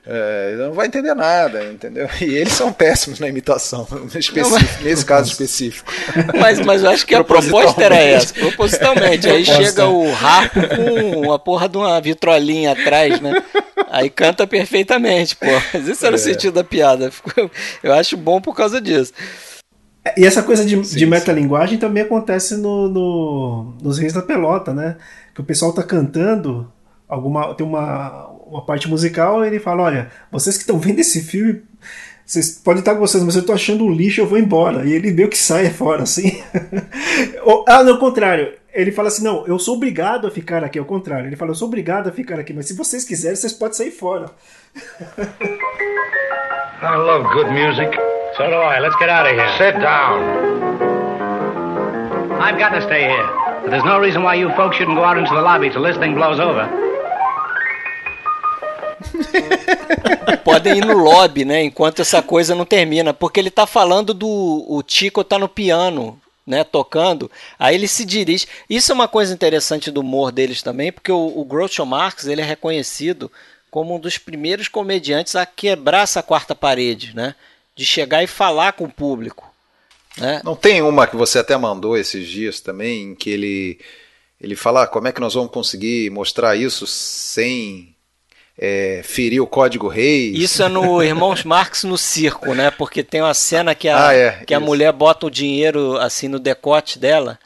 É, não vai entender nada, entendeu? E eles são péssimos na imitação, específico, mas... nesse caso específico. Mas, mas eu acho que a proposta era essa, propositalmente. Aí chega o rapo com a porra de uma vitrolinha atrás, né? Aí canta perfeitamente, pô. Mas esse era é. o sentido da piada. Eu acho bom por causa disso. E essa coisa de, sim, de metalinguagem também acontece no, no, nos Reis da Pelota, né? Que o pessoal tá cantando alguma tem uma, uma parte musical ele fala olha vocês que estão vendo esse filme vocês podem estar gostando mas eu estou achando um lixo eu vou embora. E ele meio que sai fora assim. Ou, ah no contrário ele fala assim não eu sou obrigado a ficar aqui ao contrário ele fala eu sou obrigado a ficar aqui mas se vocês quiserem vocês podem sair fora. I love good music. So do I. Let's get out of here. Sit down. I've got to stay here but there's no reason why you folks shouldn't go out into the lobby till this thing blows over Podem ir no lobby, né? Enquanto essa coisa não termina. Porque ele tá falando do. O Tico tá no piano, né? Tocando. Aí ele se dirige. Isso é uma coisa interessante do humor deles também, porque o, o Groucho Marx ele é reconhecido como um dos primeiros comediantes a quebrar essa quarta parede, né? De chegar e falar com o público. Né? Não tem uma que você até mandou esses dias também, em que ele, ele fala ah, como é que nós vamos conseguir mostrar isso sem é, ferir o código reis. Isso é no Irmãos Marx no circo, né? Porque tem uma cena que a, Ah, é, que a mulher bota o dinheiro assim no decote dela.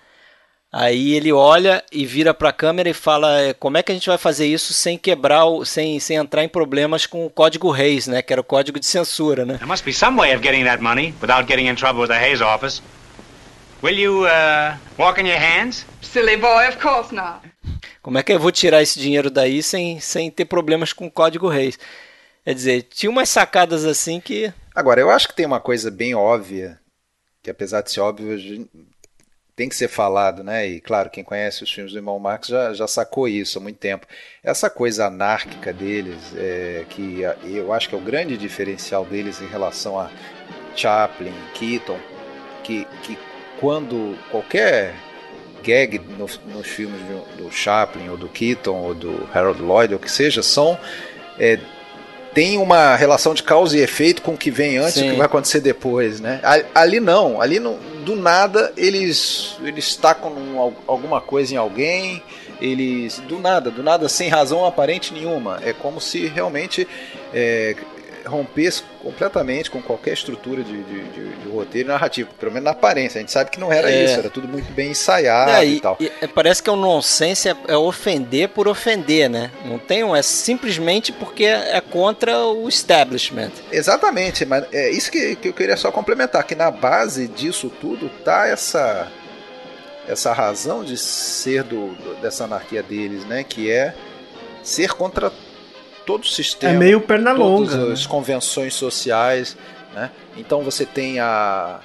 Aí ele olha e vira pra câmera e fala: "É, como é que a gente vai fazer isso sem quebrar, o, sem, sem entrar em problemas com o código Reis, né? Que era o código de censura, né? There must be some way of getting that money without getting in trouble with the Hayes office. Will you, uh, walk in your hands? Silly boy, of course not. Como é que eu vou tirar esse dinheiro daí sem, sem ter problemas com o código Reis? Quer dizer, tinha umas sacadas assim que. Agora, eu acho que tem uma coisa bem óbvia, que apesar de ser óbvio, tem que ser falado, né? E claro, quem conhece os filmes do irmão Marx já, já sacou isso há muito tempo. Essa coisa anárquica deles, é, que eu acho que é o grande diferencial deles em relação a Chaplin, Keaton, que, que quando qualquer gag no- nos filmes do, do Chaplin ou do Keaton ou do Harold Lloyd ou que seja são é, tem uma relação de causa e efeito com o que vem antes e o que vai acontecer depois, né? Ali não, ali não, do nada eles eles tacam alguma coisa em alguém, eles do nada, do nada sem razão aparente nenhuma. É como se realmente é, rompesse completamente com qualquer estrutura de, de, de- de roteiro e narrativo, pelo menos na aparência. A gente sabe que não era É. isso, era tudo muito bem ensaiado É, e, e- tal. e- parece que é um nonsense, é, é ofender por ofender, né? Não tem um, é simplesmente porque é contra o establishment. Exatamente, mas é isso que, que eu queria só complementar, que na base disso tudo tá essa essa razão de ser do- dessa anarquia deles, né, que é ser contra todo o sistema, É meio perna todas longa. as né? convenções sociais, né? Então você tem a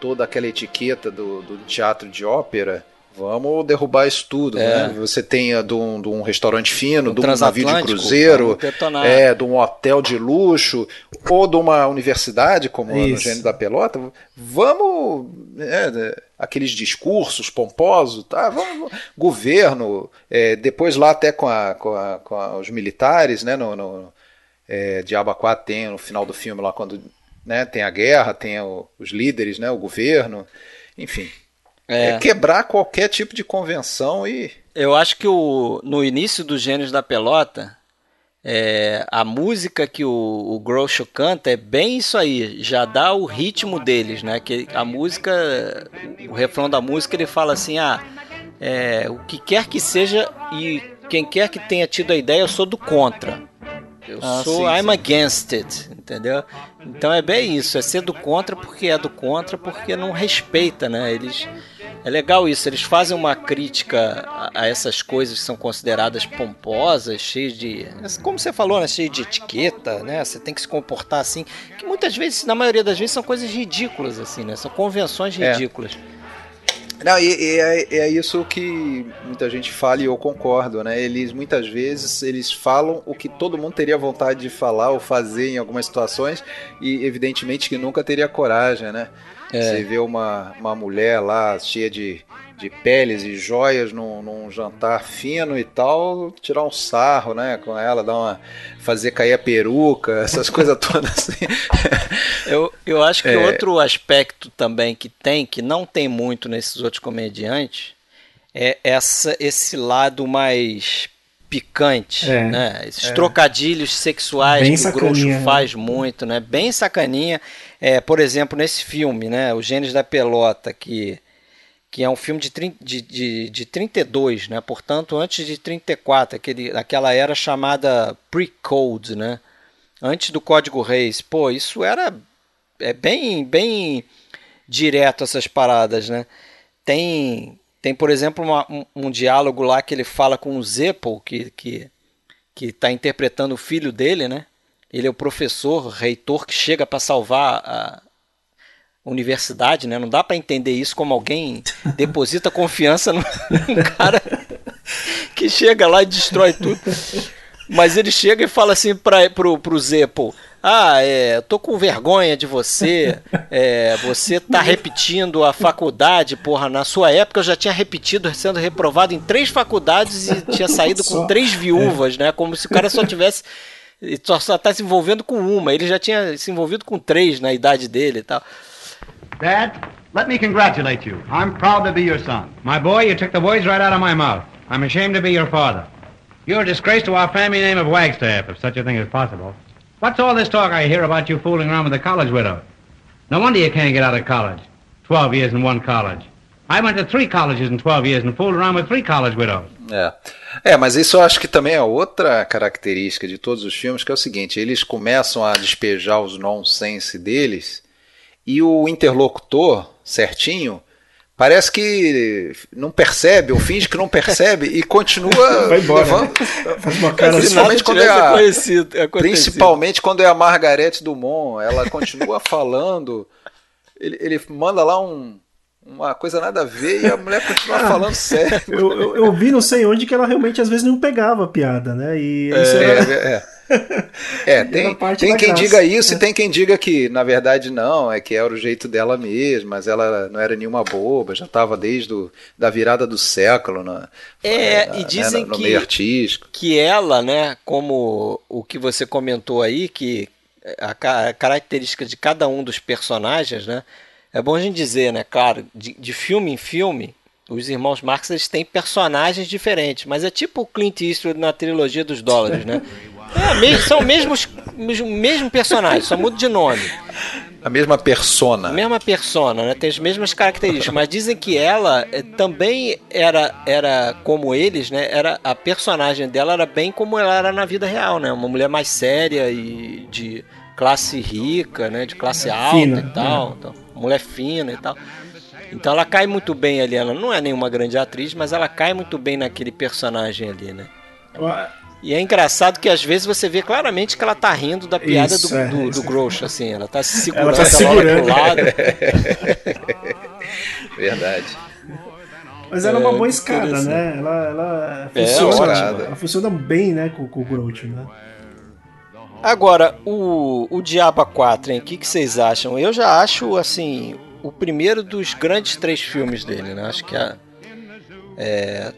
toda aquela etiqueta do, do teatro de ópera. Vamos derrubar isso tudo, É. né? Você tem a de um, de um restaurante fino, Um de um navio de cruzeiro, é, de um hotel de luxo, ou de uma universidade, como no Isso. Gênio da Pelota. Vamos. é, aqueles discursos pomposos, tá? Vamos, governo, é, depois lá até com, a, com, a- com a- os militares, né? No, no é, Diabo 4 tem no final do filme lá quando né, tem a guerra, tem o- os líderes, né? O governo, enfim. É. É quebrar qualquer tipo de convenção e. Eu acho que o, no início dos Gênios da Pelota, é, a música que o, o Groucho canta é bem isso aí, já dá o ritmo deles, né? Que a música, o refrão da música ele fala assim, ah, é, o que quer que seja e quem quer que tenha tido a ideia, eu sou do contra. Eu Ah, sou sim, I'm sim. against it, entendeu? Então é bem isso, é ser do contra porque é do contra, porque não respeita, né? Eles é legal isso, eles fazem uma crítica a, a essas coisas que são consideradas pomposas, cheias de, como você falou, né, cheio de etiqueta, né? Você tem que se comportar assim, que muitas vezes, na maioria das vezes, são coisas ridículas assim, né? São convenções É. ridículas. Não, e, e é, é isso que muita gente fala e eu concordo, né? Eles muitas vezes eles falam o que todo mundo teria vontade de falar ou fazer em algumas situações e evidentemente que nunca teria coragem, né? É. Você vê uma, uma mulher lá cheia de, de peles e joias num, num jantar fino e tal, tirar um sarro, né, com ela, dar uma fazer cair a peruca, essas coisas todas assim. Eu, eu acho que É. outro aspecto também que tem, que não tem muito nesses outros comediantes, é essa, esse lado mais picante, É, né? Esses é. trocadilhos sexuais Bem que o Groucho né? faz muito, né? Bem sacaninha. É, por exemplo, nesse filme, né? Os Gênios da Pelota, que, que é um filme de, de, de, de 32, né? Portanto, antes de 34, aquele, aquela era chamada pre-code, né? Antes do Código Reis. Pô, isso era é bem, bem direto essas paradas, né? Tem, tem por exemplo, uma- um, um diálogo lá que ele fala com o Zeppel, que, que, que tá interpretando o filho dele, né? Ele é o professor, reitor, que chega para salvar a universidade, né? Não dá para entender isso como alguém deposita confiança num cara que chega lá e destrói tudo. Mas ele chega e fala assim pra, pro, pro Zeppel: Ah, é, tô com vergonha de você. é, você tá repetindo a faculdade, porra. Na sua época eu já tinha repetido, sendo reprovado em três faculdades e tinha saído com três viúvas, né? Como se o cara só tivesse. E Só, só tá se envolvendo com uma. Ele já tinha se envolvido com três na idade dele e tal. Dad, Let me congratulate you. I'm proud to be your son. My boy, you took the words right out of my mouth. I'm ashamed to be your father. You're a disgrace to our family name of Wagstaff, if such a thing is possible. What's all this talk I hear about you fooling around with a college widow? No wonder you can't get out of college. Twelve years in one college. I went to three colleges in 12 years and fooled around with three college widows. É. é, mas isso eu acho que também é outra característica de todos os filmes, que é o seguinte, eles começam a despejar os nonsense deles e o interlocutor, certinho, parece que não percebe, ou finge que não percebe e continua Vai embora. levando. Faz uma cara assim. Principalmente quando é a, Conhecido, é acontecido. Principalmente quando é a Margareth Dumont, ela continua falando, ele, ele manda lá um, uma coisa nada a ver e a mulher continua falando sério. Eu, eu, eu vi não sei onde que ela realmente às vezes não pegava a piada, né? E isso É, era- é. É, tem, parte tem da quem graça. diga isso e tem quem diga que, na verdade, não, é que era o jeito dela mesmo, mas ela não era nenhuma boba, já estava desde o, da virada do século na, É, na- e né, dizem no que- meio artístico. que ela, né, como o que você comentou aí, que a característica de cada um dos personagens, né, é bom a gente dizer, né, claro, de, de filme em filme, os irmãos Marx eles têm personagens diferentes, mas é tipo o Clint Eastwood na trilogia dos dólares, né? É, são mesmos mesmo, mesmo personagem, só muda de nome. A mesma persona. A mesma persona, né? Tem as mesmas características, mas dizem que ela eh, também era, era como eles, né? Era a personagem dela era bem como ela era na vida real, né? Uma mulher mais séria e de classe rica, né? De classe alta Fina, e tal, então, mulher fina e tal. Então ela cai muito bem ali. Ela não é nenhuma grande atriz, mas ela cai muito bem naquele personagem ali, né? E é engraçado que às vezes você vê claramente que ela tá rindo da piada Isso, do, é, do, do Groucho, assim. Ela tá se segurando, Ela tá segurando. pro lado. Verdade. Mas ela é uma É, boa escada, né? Ela, ela É, funciona, ótimo. ela funciona bem, né, com, com o Groucho, né? Agora, o, o Diaba 4, hein? O que, que vocês acham? Eu já acho, assim, o primeiro dos grandes três filmes dele, né? Acho que a, é,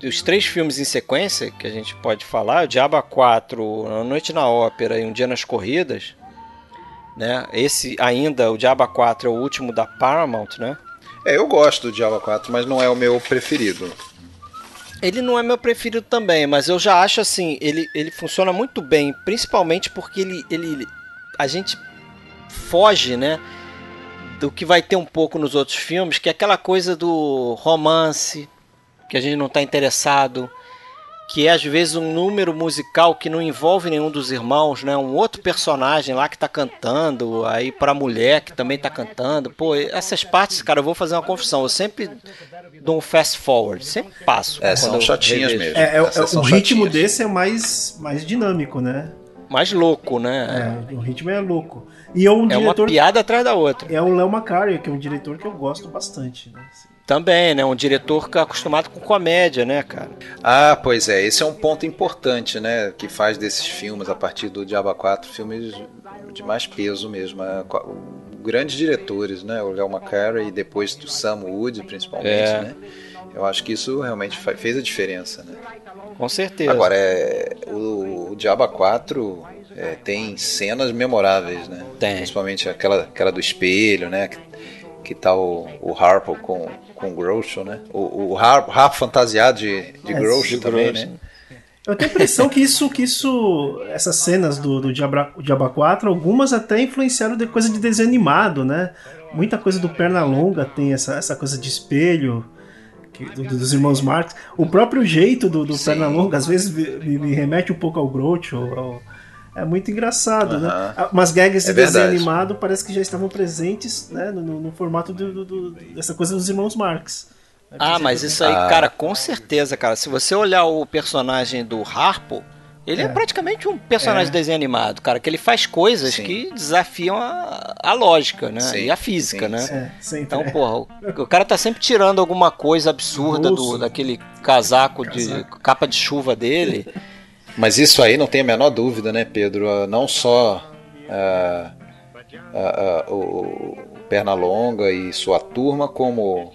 os três filmes em sequência que a gente pode falar, o Diaba 4, A Noite na Ópera e Um Dia nas Corridas, né? Esse ainda, o Diaba 4 é o último da Paramount, né? É, eu gosto do Diaba 4, mas não é o meu preferido. Ele não é meu preferido também, mas eu já acho assim, ele, ele funciona muito bem, principalmente porque ele, ele a gente foge, né, do que vai ter um pouco nos outros filmes, que é aquela coisa do romance, que a gente não está interessado, que é às vezes um número musical que não envolve nenhum dos irmãos, né, um outro personagem lá que está cantando, aí para a mulher que também está cantando. Pô, essas partes, cara, eu vou fazer uma confissão, eu sempre dou um fast forward, sempre passo. É, são chatinhas revejo. mesmo. É, é- é- são o ritmo chatinhas. desse é mais, mais dinâmico, né? Mais louco, né? É, o ritmo é louco. E é um É, uma diretor. piada atrás da outra. É o Léo Macario, que é um diretor que eu gosto bastante. Né? Também, né? Um diretor é acostumado com comédia, né, cara? Ah, pois é, esse é um ponto importante, né? Que faz desses filmes, a partir do Diaba 4, filmes de mais peso mesmo. qua- Grandes diretores, né? O Léo Macarey e depois do Sam Wood, principalmente, É. né? Eu acho que isso realmente fez a diferença, né? Com certeza. Agora, é, o, o Diaba 4 é, tem cenas memoráveis, né? Tem. Principalmente aquela, aquela do espelho, né? Que, que tá o, o Harpo com, com o Groucho, né? O, Harpo fantasiado de, de É, Groucho de também, Groucho. né? Eu tenho a impressão que isso, que isso, essas cenas do, do Diabra, Diaba 4, algumas até influenciaram de coisa de desenho animado, né? Muita coisa do Pernalonga tem essa, essa coisa de espelho que- do- dos irmãos Marx. O próprio jeito do, do Sim. Pernalonga às vezes me, me remete um pouco ao Groucho. ao- é muito engraçado, né? Aham. Ah, Umas gags de É desenho verdade. animado parece que já estavam presentes né, no, no- no formato do- do- do- dessa coisa dos irmãos Marx. Ah, mas isso aí, Ah. cara, com certeza, cara. Se você olhar o personagem do Harpo, ele é, É. praticamente um personagem de desenho animado, cara, que ele faz coisas Sim. que desafiam a, a lógica, né? Sim, E a física, sim, né? sim. É. Então, porra, o, o cara tá sempre tirando alguma coisa absurda do, daquele casaco de capa de chuva dele. Mas isso aí não tem a menor dúvida, né, Pedro? Ah, Não só ah, ah, ah, o Pernalonga e sua turma, como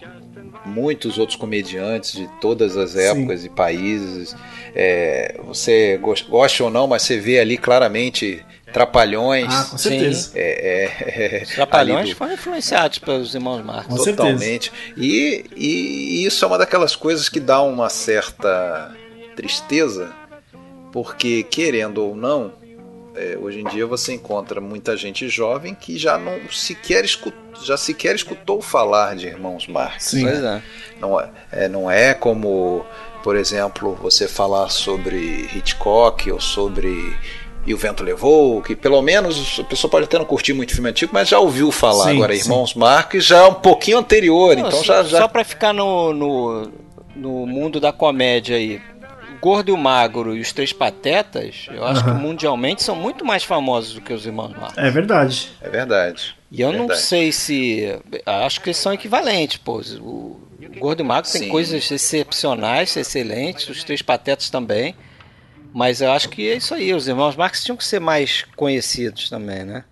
muitos outros comediantes de todas as épocas e países. É, você gos- gosta ou não, mas você vê ali claramente Trapalhões. Ah, com certeza. É, é, Trapalhões foram influenciados pelos irmãos Marx. Com Totalmente. E, e isso é uma daquelas coisas que dá uma certa tristeza, porque querendo ou não, é, hoje em dia você encontra muita gente jovem que já não sequer escutou, já sequer escutou falar de irmãos Marx. Sim. Pois é. Não é, é, não é como, por exemplo, você falar sobre Hitchcock ou sobre E o Vento Levou, que pelo menos a pessoa pode até não curtir muito filme antigo, mas já ouviu falar. Sim, Agora, sim. Irmãos Marx já é um pouquinho anterior, Não, então só, já. já... só pra ficar no, no, no mundo da comédia aí. Gordo e o Magro e os Três Patetas, eu acho que Aham. mundialmente são muito mais famosos do que os irmãos Marx. É verdade. É verdade. E eu não Verdade. sei se. Acho que eles são equivalentes, pô. O Gordo e o Magro tem Sim. coisas excepcionais, excelentes, os Três Patetas também. Mas eu acho que é isso aí. Os irmãos Marx tinham que ser mais conhecidos também, né?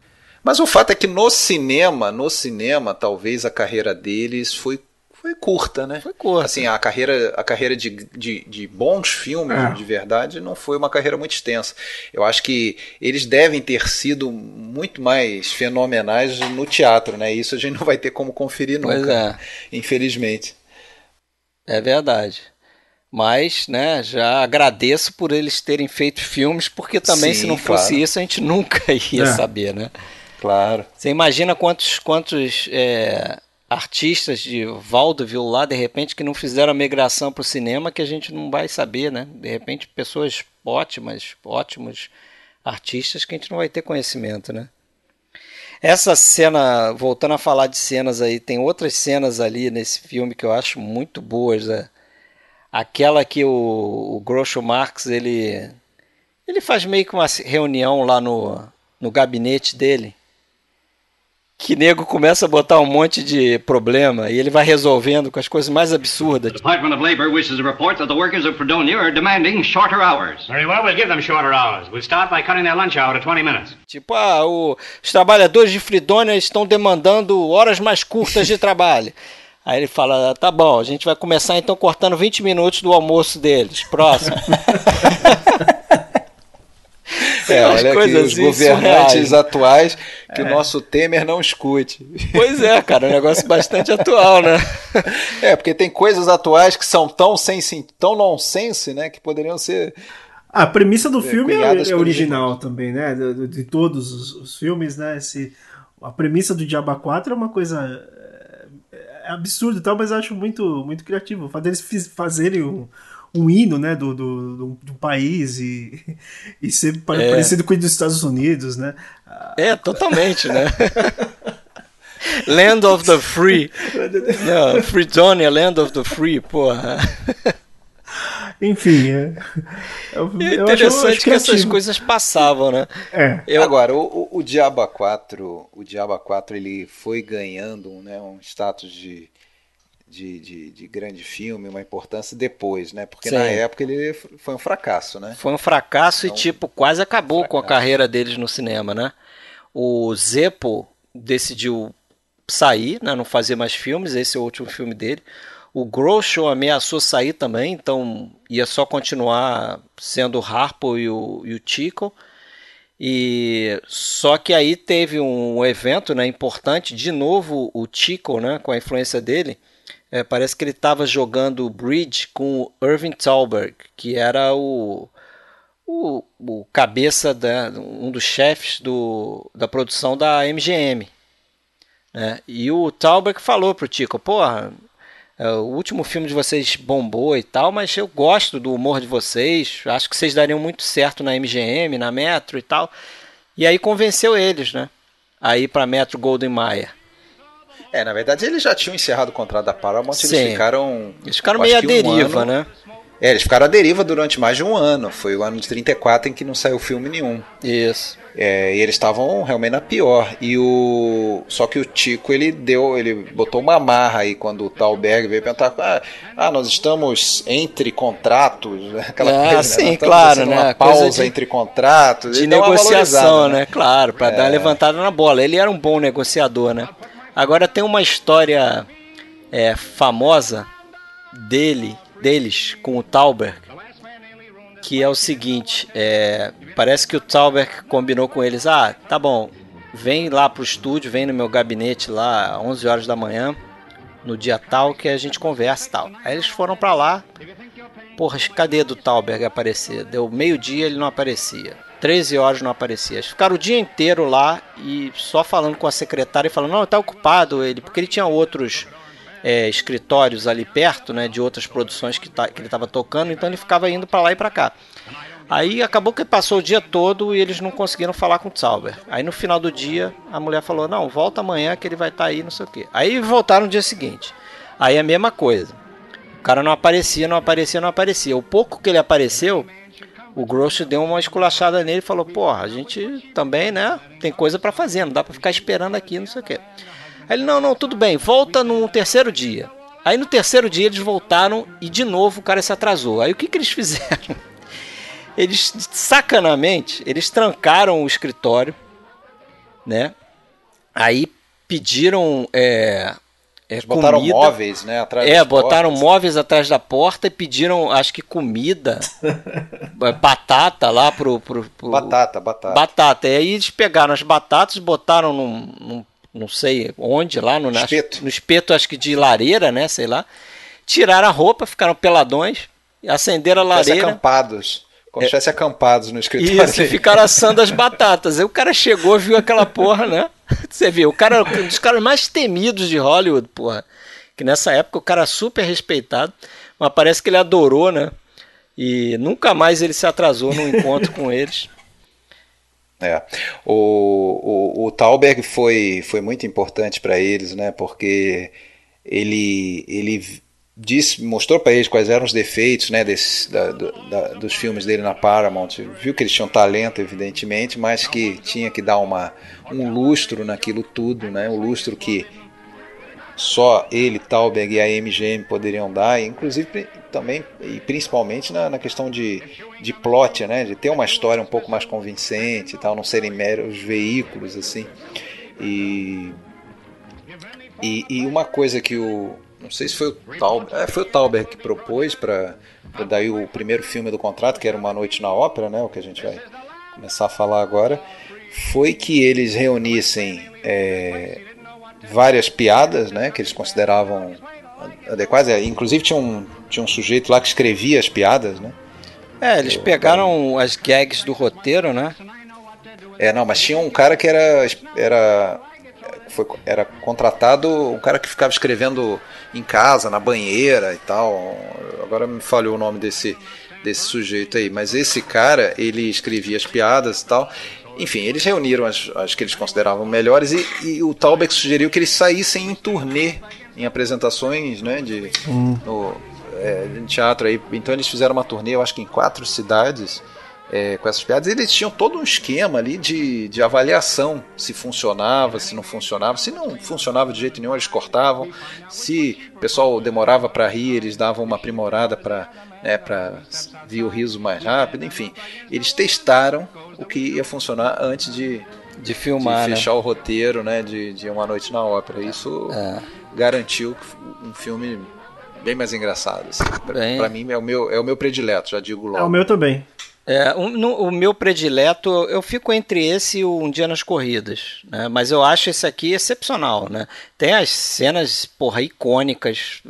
Mas o fato é que no cinema, no cinema, talvez a carreira deles foi, foi curta, né? Foi curta. Assim, a carreira, a carreira de, de, de bons filmes, É. de verdade, não foi uma carreira muito extensa. Eu acho que eles devem ter sido muito mais fenomenais no teatro, né? Isso a gente não vai ter como conferir nunca, Pois é. infelizmente. É verdade. Mas, né, já agradeço por eles terem feito filmes, porque também Sim, se não fosse claro. isso a gente nunca ia É. saber, né? Claro. Você imagina quantos, quantos é, artistas de vaudeville lá, de repente, que não fizeram a migração para o cinema, que a gente não vai saber, né? De repente, pessoas ótimas, ótimos artistas que a gente não vai ter conhecimento, né? Essa cena, voltando a falar de cenas aí, tem outras cenas ali nesse filme que eu acho muito boas, né? Aquela que o, o Groucho Marx, ele, ele faz meio que uma reunião lá no, no gabinete dele, que nego começa a botar um monte de problema e ele vai resolvendo com as coisas mais absurdas. The Department of Labor wishes to report that the workers of Fredonia are demanding shorter hours. Very well, we'll give them shorter hours. We'll start by cutting their lunch hour to 20 minutes. Tipo, ah, o- os trabalhadores de Fridônia estão demandando horas mais curtas de trabalho. Aí ele fala, tá bom, a gente vai começar então cortando 20 minutos do almoço deles. Próximo. É, olha aqui coisas os assim governantes surreais. atuais que É. o nosso Temer não escute. Pois é, cara, é um negócio bastante atual, né? É, porque tem coisas atuais que são tão sem sim- tão nonsense, né, que poderiam ser A premissa do filme é, cunhadas é pelos original também, né? De, de- todos os, os filmes, né? Esse, a premissa do Diaba 4 é uma coisa é, é absurda e tal, mas eu acho muito, muito criativo. Fiz- fazerem um, um hino, né? Do, do, do, do país e, e ser É. parecido com o dos Estados Unidos, né? É, totalmente, né? Land of the Free. Não, Fredonia, Land of the Free, porra. Enfim, é, eu, É acho- eu interessante acho que essas coisas passavam, né? É. Eu- Agora, o, o, o Diaba 4, o Diaba 4 ele foi ganhando né, um status de, de, de, de grande filme, uma importância depois, né? Porque na Sim. época ele foi um fracasso, né? Foi um fracasso Então, e, tipo, quase acabou com a carreira deles no cinema, né? O Zeppo decidiu sair, né? Não fazer mais filmes, esse é o último filme dele. O Groucho ameaçou sair também, então ia só continuar sendo o Harpo e o, e o Chico. E só que aí teve um evento né, importante, de novo o Chico, né, com a influência dele, é, parece que ele estava jogando bridge com o Irving Thalberg, que era o, o, o cabeça, da, um dos chefes do, da produção da MGM. né? E o Thalberg falou pro Tico, porra, é, o último filme de vocês bombou e tal, mas eu gosto do humor de vocês, acho que vocês dariam muito certo na MGM, na Metro e tal. E aí convenceu eles, né? Aí pra Metro Golden Mayer. É, na verdade eles já tinham encerrado o contrato da Paramount, Sim. eles ficaram. Eles ficaram meio à um deriva, ano- né? É, eles ficaram à deriva durante mais de um ano. Foi o ano de 34 em que não saiu filme nenhum. Isso. É, e eles estavam realmente na pior. E o só que o Tico ele deu, ele botou uma marra aí quando o Talberg veio perguntar, ah, ah, nós estamos entre contratos, aquela Ah, coisa, né? sim, estamos claro, né? Uma pausa de- entre contratos. De negociação, valorizada, né? Claro, pra dar uma É. levantada na bola. Ele era um bom negociador, né? Agora tem uma história é, famosa dele, deles com o Tauber, que é o seguinte, é, parece que o Tauber combinou com eles, ah, tá bom, vem lá pro estúdio, vem no meu gabinete lá, 11 horas da manhã, no dia tal, que a gente conversa tal. Aí eles foram para lá, porra, cadê do Tauberg aparecer? Deu meio-dia, ele não aparecia. 13 horas não aparecia. Eles ficaram o dia inteiro lá e só falando com a secretária e falando, não, tá ocupado ele, porque ele tinha outros é, escritórios ali perto, né, de outras produções que, tá, que ele estava tocando, então ele ficava indo para lá e para cá. Aí acabou que passou o dia todo e eles não conseguiram falar com o Sauber. Aí no final do dia a mulher falou: Não, volta amanhã que ele vai estar tá aí, não sei o que. Aí voltaram no dia seguinte. Aí a mesma coisa. O cara não aparecia, não aparecia, não aparecia. O pouco que ele apareceu, o Grosso deu uma esculachada nele e falou: Porra, a gente também, né? Tem coisa para fazer, não dá para ficar esperando aqui, não sei o que. Aí ele: Não, não, tudo bem, volta no terceiro dia. Aí no terceiro dia eles voltaram e de novo o cara se atrasou. Aí o que, que eles fizeram? Eles, sacanamente, eles trancaram o escritório, né? Aí pediram. É, é, botaram comida. móveis, né? Atrás é, botaram portas. móveis atrás da porta e pediram, acho que comida, batata lá pro, pro, pro, Batata, batata. Batata. E aí eles pegaram as batatas, botaram num, num não sei onde, lá no espeto. no espeto, acho que de lareira, né? Sei lá. Tiraram a roupa, ficaram peladões, acenderam a lareira. acampados. Como se estivesse acampados no escritório. Isso, e ficaram assando as batatas. Aí o cara chegou, viu aquela porra, né? Você viu, o cara um dos caras mais temidos de Hollywood, porra. Que nessa época o cara super respeitado, mas parece que ele adorou, né? E nunca mais ele se atrasou no encontro com eles. É. O, o, o Thalberg foi, foi muito importante para eles, né? Porque ele, ele disse, mostrou para eles quais eram os defeitos né, desse, da, da, dos filmes dele na Paramount. Viu que eles tinham talento, evidentemente, mas que tinha que dar uma, um lustro naquilo tudo, né, um lustro que só ele, Talberg e a MGM poderiam dar, inclusive também e principalmente na, na, questão de, de plot, né, de ter uma história um pouco mais convincente e tal, não serem meros veículos assim. E, e, e uma coisa que o, não sei se foi o Tauber, é, foi o Tauber que propôs para daí o primeiro filme do contrato, que era Uma Noite na Ópera, né, o que a gente vai começar a falar agora, foi que eles reunissem é, várias piadas, né, que eles consideravam adequadas, é, inclusive tinha um, tinha um sujeito lá que escrevia as piadas, né. É, eles pegaram as gags do roteiro, né? É, não, mas tinha um cara que era, era foi, era contratado um cara que ficava escrevendo em casa, na banheira e tal. Agora me falhou o nome desse, desse sujeito aí. Mas esse cara, ele escrevia as piadas e tal. Enfim, eles reuniram as, as que eles consideravam melhores e, e o Talbeck sugeriu que eles saíssem em turnê, em apresentações né, de, hum. no, é, em teatro. Aí. Então eles fizeram uma turnê, eu acho que em quatro cidades é, com essas piadas, eles tinham todo um esquema ali de, de avaliação, se funcionava, se não funcionava. Se não funcionava de jeito nenhum, eles cortavam. Se o pessoal demorava para rir, eles davam uma aprimorada para né, vir o riso mais rápido. Enfim, eles testaram o que ia funcionar antes de, de filmar, de fechar né? o roteiro né, de, de Uma Noite na Ópera. Isso é. garantiu um filme bem mais engraçado. Assim. Para mim é o, meu, é o meu predileto, já digo logo. É o meu também. É, um, no, o meu predileto, eu fico entre esse e o Um Dia nas Corridas, né? mas eu acho esse aqui excepcional. Né? Tem as cenas, porra, icônicas,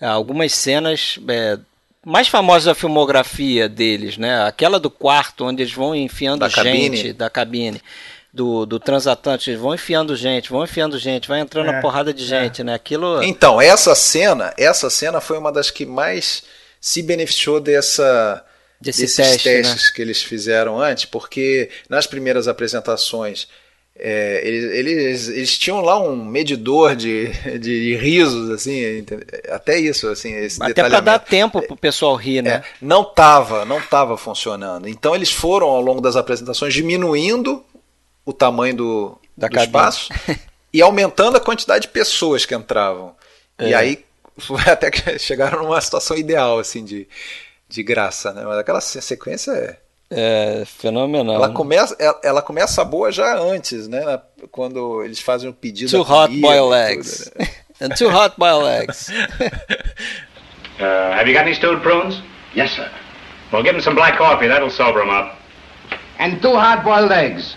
algumas cenas é, mais famosas da filmografia deles, né? aquela do quarto, onde eles vão enfiando da gente cabine. da cabine. Do, do transatlântico, eles vão enfiando gente, vão enfiando gente, vai entrando é, a porrada de é. gente, é. né? Aquilo. Então, essa cena, essa cena foi uma das que mais se beneficiou dessa Desse desses teste, testes né? que eles fizeram antes, porque nas primeiras apresentações é, eles, eles, eles, tinham lá um medidor de, de, risos, assim, até isso, assim, esse Até para dar tempo pro pessoal rir, né? É, não tava, não tava funcionando. Então eles foram ao longo das apresentações diminuindo o tamanho do, da do espaço e aumentando a quantidade de pessoas que entravam. É. E aí até que chegaram numa situação ideal, assim, de de graça, né? Mas aquela sequência é. É fenomenal. Ela começa, ela, ela, começa boa já antes, né? Quando eles fazem o pedido. Two hot boiled eggs. Né? And two hot boiled eggs. uh, have you got any stewed prunes? Yes, sir. Well, give him some black coffee. That'll sober him up. And two hard-boiled eggs.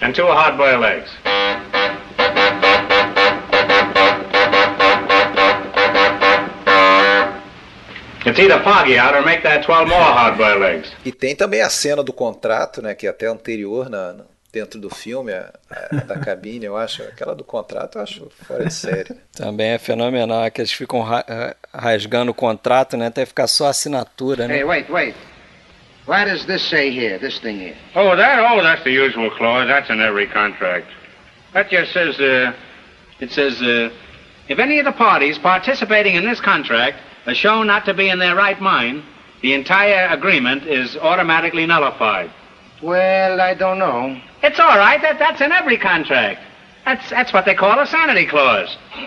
And two hard-boiled eggs. It's E tem também a cena do contrato, né, que é até anterior na, na- dentro do filme, a, a- da cabine, eu acho. Aquela do contrato eu acho fora de série. Também é fenomenal, é que eles ficam ra- rasgando o contrato, né? Até ficar só a assinatura, né? Hey, wait, wait. What does this say here, this thing here? Oh, that? Oh, that's the usual clause. That's in every contract. That just says, uh, It says, uh, if any of the parties participating in this contract are shown not to be in their right mind, the entire agreement is automatically nullified. Well, I don't know. It's all right. That, that's in every contract. That's, that's what they call a sanity clause.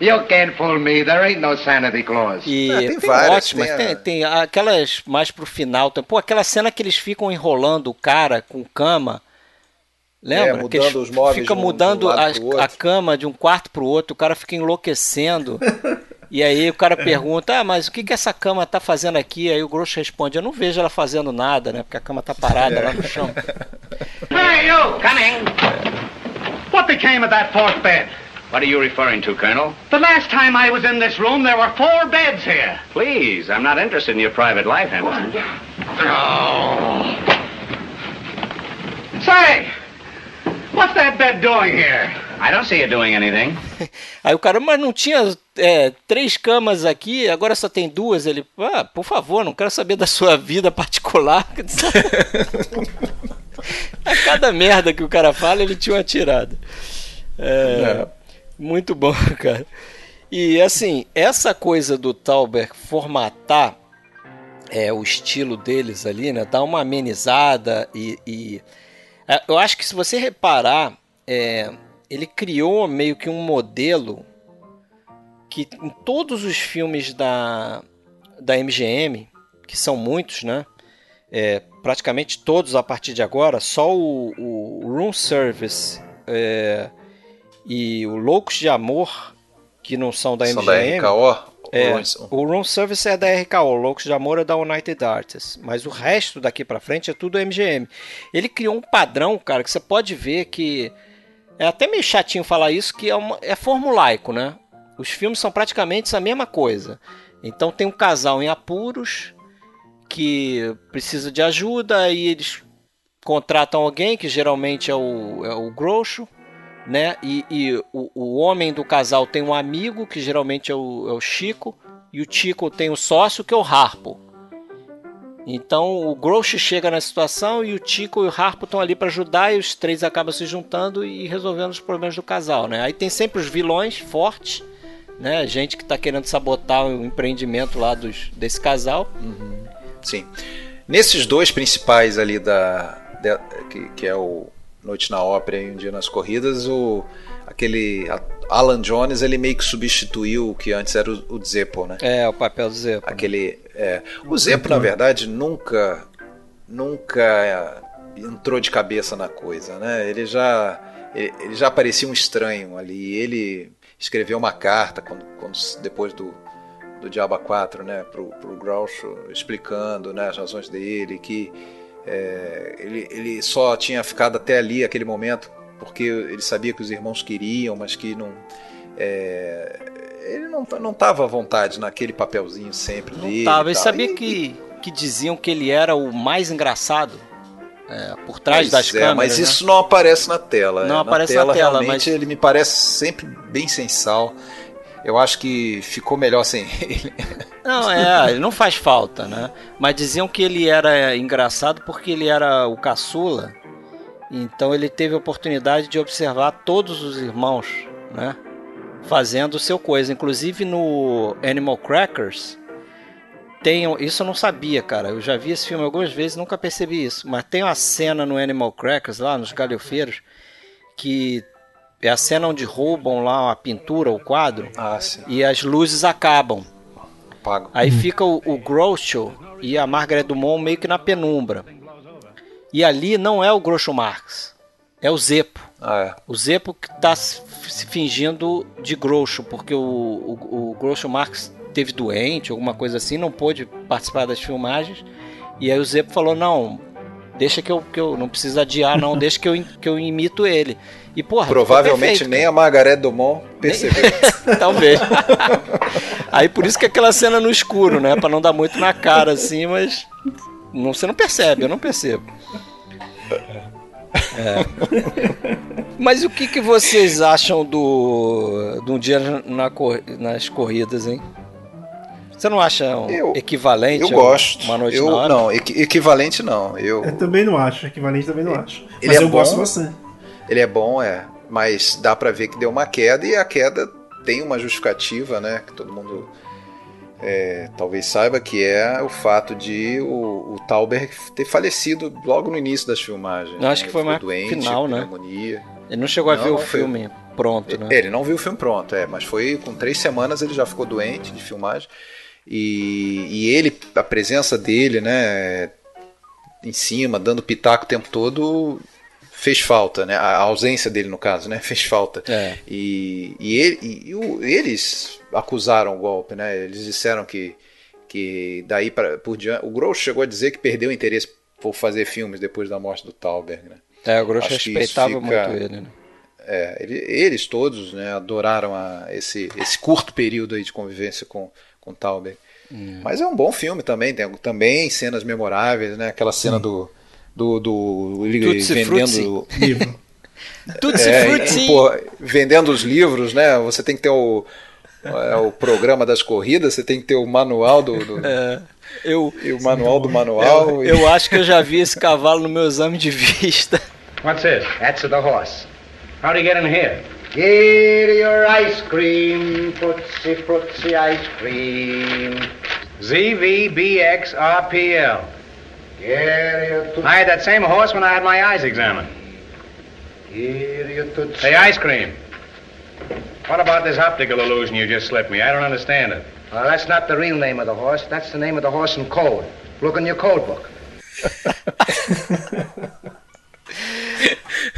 You can't fool me. There ain't no sanity clause. E Ah, tem, tem várias, ótimas, tem tem, a- tem aquelas mais pro final. tem- Pô, aquela cena que eles ficam enrolando o cara com cama. Lembra? É, que mudando eles os móveis Fica um- mudando um lado a, a cama de um quarto pro outro, o cara fica enlouquecendo. e aí o cara pergunta: Ah, mas o que, que essa cama tá fazendo aqui? Aí o Grosso responde: Eu não vejo ela fazendo nada, né? Porque a cama tá parada lá no chão. Hey, you! Coming! What became of that fourth bed? What are you referring to, Colonel? The last time I was in this room, there were four beds here. Please, I'm not interested in your private life, Henderson. Say, what's that bed doing here? I don't see you doing anything. Aí o cara, mas não tinha é, três camas aqui, agora só tem duas. Ele, ah, por favor, não quero saber da sua vida particular. a cada merda que o cara fala, ele tinha uma tirada. É, Muito bom, cara. E assim, essa coisa do Tauber formatar é, o estilo deles ali, né? Dar uma amenizada e. e- é, eu acho que se você reparar, é, ele criou meio que um modelo que em todos os filmes da, da MGM, que são muitos, né? É, praticamente todos a partir de agora, só o, o Room Service é, e o Loucos de Amor, que não são da São MGM. da RKO. É, o Room Service é da RKO, o Loucos de Amor é da United Artists, mas o resto daqui pra frente é tudo MGM. Ele criou um padrão, cara, que você pode ver que é até meio chatinho falar isso, que é, uma, é formulaico, né? Os filmes são praticamente a mesma coisa. Então tem um casal em apuros que precisa de ajuda e eles contratam alguém que geralmente é o, é o Groucho, né? E, e o, o homem do casal tem um amigo que geralmente é o, é o Chico e o Chico tem o sócio que é o Harpo. Então o Groucho chega na situação e o Chico e o Harpo estão ali para ajudar e os três acabam se juntando e resolvendo os problemas do casal, né? Aí tem sempre os vilões fortes, né? Gente que está querendo sabotar o empreendimento lá dos, desse casal. Sim. Nesses dois principais ali da. que, que é o Noite na Ópera e Um Dia nas Corridas, o. aquele. Alan Jones ele meio que substituiu o que antes era o, o Zeppo, né? É, o papel do Zeppo. Aquele. É, o Zeppo, na verdade, nunca. Nunca entrou de cabeça na coisa, né? Ele já. Ele, ele já parecia um estranho ali. Ele escreveu uma carta quando, quando depois do, do Diaba 4, né, pro, pro Groucho, explicando né, as razões dele, que é, ele, ele só tinha ficado até ali, aquele momento, porque ele sabia que os irmãos queriam, mas que não. é, ele não, não tava à vontade naquele papelzinho sempre dele. Tava, e sabia E- que, que diziam que ele era o mais engraçado é, por trás das é, câmeras. Mas né? isso não aparece na tela. Não é. aparece na na tela. tela, realmente mas- ele me parece sempre bem sensal. Eu acho que ficou melhor sem ele. Não, é, ele não faz falta, né? Mas diziam que ele era engraçado porque ele era o caçula. Então ele teve a oportunidade de observar todos os irmãos, né? Fazendo o seu coisa. Inclusive no Animal Crackers. Tem, isso eu não sabia, cara. Eu já vi esse filme algumas vezes nunca percebi isso. Mas tem uma cena no Animal Crackers, lá nos galhofeiros, que é a cena onde roubam lá uma pintura, o quadro, Ah, sim. e as luzes acabam. Aí fica o, o Groucho e a Margaret Dumont meio que na penumbra. E ali não é o Groucho Marx, é o Zeppo. Ah, é. O Zeppo que está se fingindo de Groucho, porque o, o, o Groucho Marx teve doente, alguma coisa assim, não pôde participar das filmagens. E aí o Zeppo falou: não, deixa que eu, que eu não precisa adiar, não, deixa que eu, que eu imito ele. E, porra, Provavelmente perfeito, nem a Margareth Dumont percebeu. Talvez. Aí por isso que aquela cena no escuro, né? Pra não dar muito na cara assim, mas. Não, você não percebe, eu não percebo. É. Mas o que, que vocês acham do, do um dia na, nas corridas, hein? Você não acha um eu, equivalente? Eu gosto. Uma noite eu, na? Não, equi equivalente não. Eu, eu também não acho. Equivalente também não acho. Ele Mas é eu bom, gosto bastante. Ele é bom, é. Mas dá pra ver que deu uma queda e a queda tem uma justificativa, né? Que todo mundo é, talvez saiba que é o fato de o, o Tauber ter falecido logo no início das filmagens. Eu acho né? que foi Ele mais doente, final, né? pneumonia. Ele não chegou a Não, ver o foi- filme pronto, né? Ele não viu o filme pronto, é, mas foi com três semanas ele já ficou doente de filmagem. E, e ele, a presença dele, né, em cima, dando pitaco o tempo todo, fez falta, né? A ausência dele, no caso, né? Fez falta. É. E, e, ele, e o- eles acusaram o golpe, né? Eles disseram que, que daí pra, por diante. O Gross chegou a dizer que perdeu o interesse por fazer filmes depois da morte do Tauber, né? É, o Acho isso respeitava fica- muito ele, né? É, ele- eles todos né, adoraram a- esse, esse curto período aí de convivência com, com Tauber. Hum. Mas é um bom filme também, tem também cenas memoráveis, né? Aquela cena do, do, do ele Tutsi vendendo Livro. Tutsi é, Frutti. e, pô, vendendo os livros, né? Você tem que ter o, é, o programa das corridas, você tem que ter o manual do, do- É, eu, e o manual do manual. eu, e- eu acho que eu já vi esse cavalo no meu exame de vista. What's this? That's the horse. How'd he get in here? Get your ice cream, footsie footsie ice cream. ZVBXRPL. Get your tootsie. I had that same horse when I had my eyes examined. Get your tootsie. Say, ice cream. What about this optical illusion you just slipped me? I don't understand it. Well, that's not the real name of the horse. That's the name of the horse in code. Look in your code book.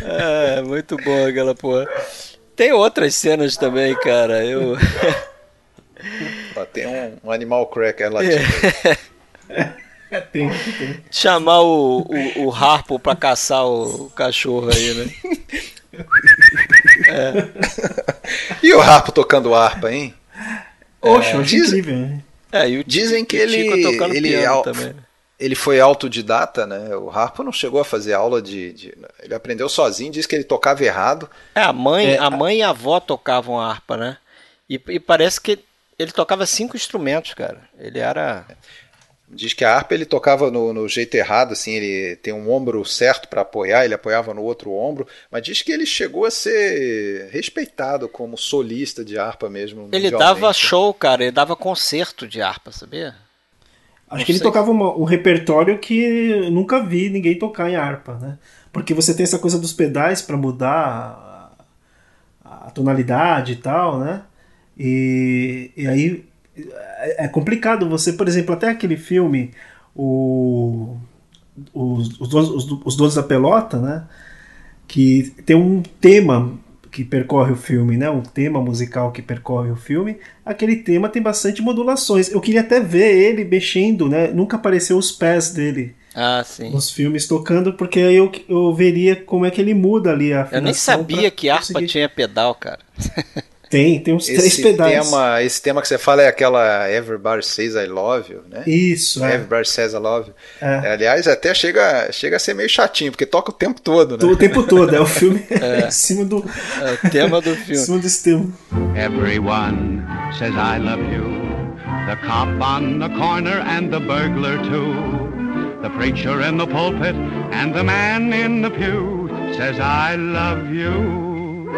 É, muito bom aquela porra. Tem outras cenas também, cara. Eu. Ó, tem um, um animal cracker latino. É, tem, tem. Chamar o, o, o Harpo pra caçar o cachorro aí, né? E o Rapo tocando harpa, hein? Oxe, eu acho diz- incrível. né? É, e o Dizem que ele, tocando ele, também. ele foi autodidata, né? O Harpo não chegou a fazer aula de, de- Ele aprendeu sozinho, disse que ele tocava errado. É, a mãe, É, a mãe e a avó tocavam harpa, né? E, e parece que ele tocava cinco instrumentos, cara. Ele era. Diz que a harpa ele tocava no, no jeito errado, assim, ele tem um ombro certo para apoiar, ele apoiava no outro ombro, mas diz que ele chegou a ser respeitado como solista de harpa mesmo. Ele dava show, cara. Ele dava concerto de harpa, sabia? Acho Não que ele sei. tocava uma- um repertório que eu nunca vi ninguém tocar em harpa, né? Porque você tem essa coisa dos pedais para mudar a, a tonalidade e tal, né? E, e aí é, é complicado você, por exemplo, até aquele filme, o, os, os, donos, os, os Donos da Pelota, né? Que tem um tema que percorre o filme, né? Um tema musical que percorre o filme. Aquele tema tem bastante modulações. Eu queria até ver ele mexendo, né? Nunca apareceu os pés dele Ah, sim. nos filmes tocando, porque aí eu, eu veria como é que ele muda ali a Eu nem sabia que harpa conseguir- tinha pedal, cara. Tem, tem uns três Esse pedais. tema, esse tema que você fala é aquela Everybody Says I Love You, né? Isso, é. Everybody Says I Love You. É. Aliás, até chega, chega a ser meio chatinho, porque toca o tempo todo, né? O tempo todo, é o filme em cima do. É o tema do Em filme. cima desse tema. Everyone says I love you. The cop on the corner and the burglar too. The preacher in the pulpit and the man in the pew says I love you.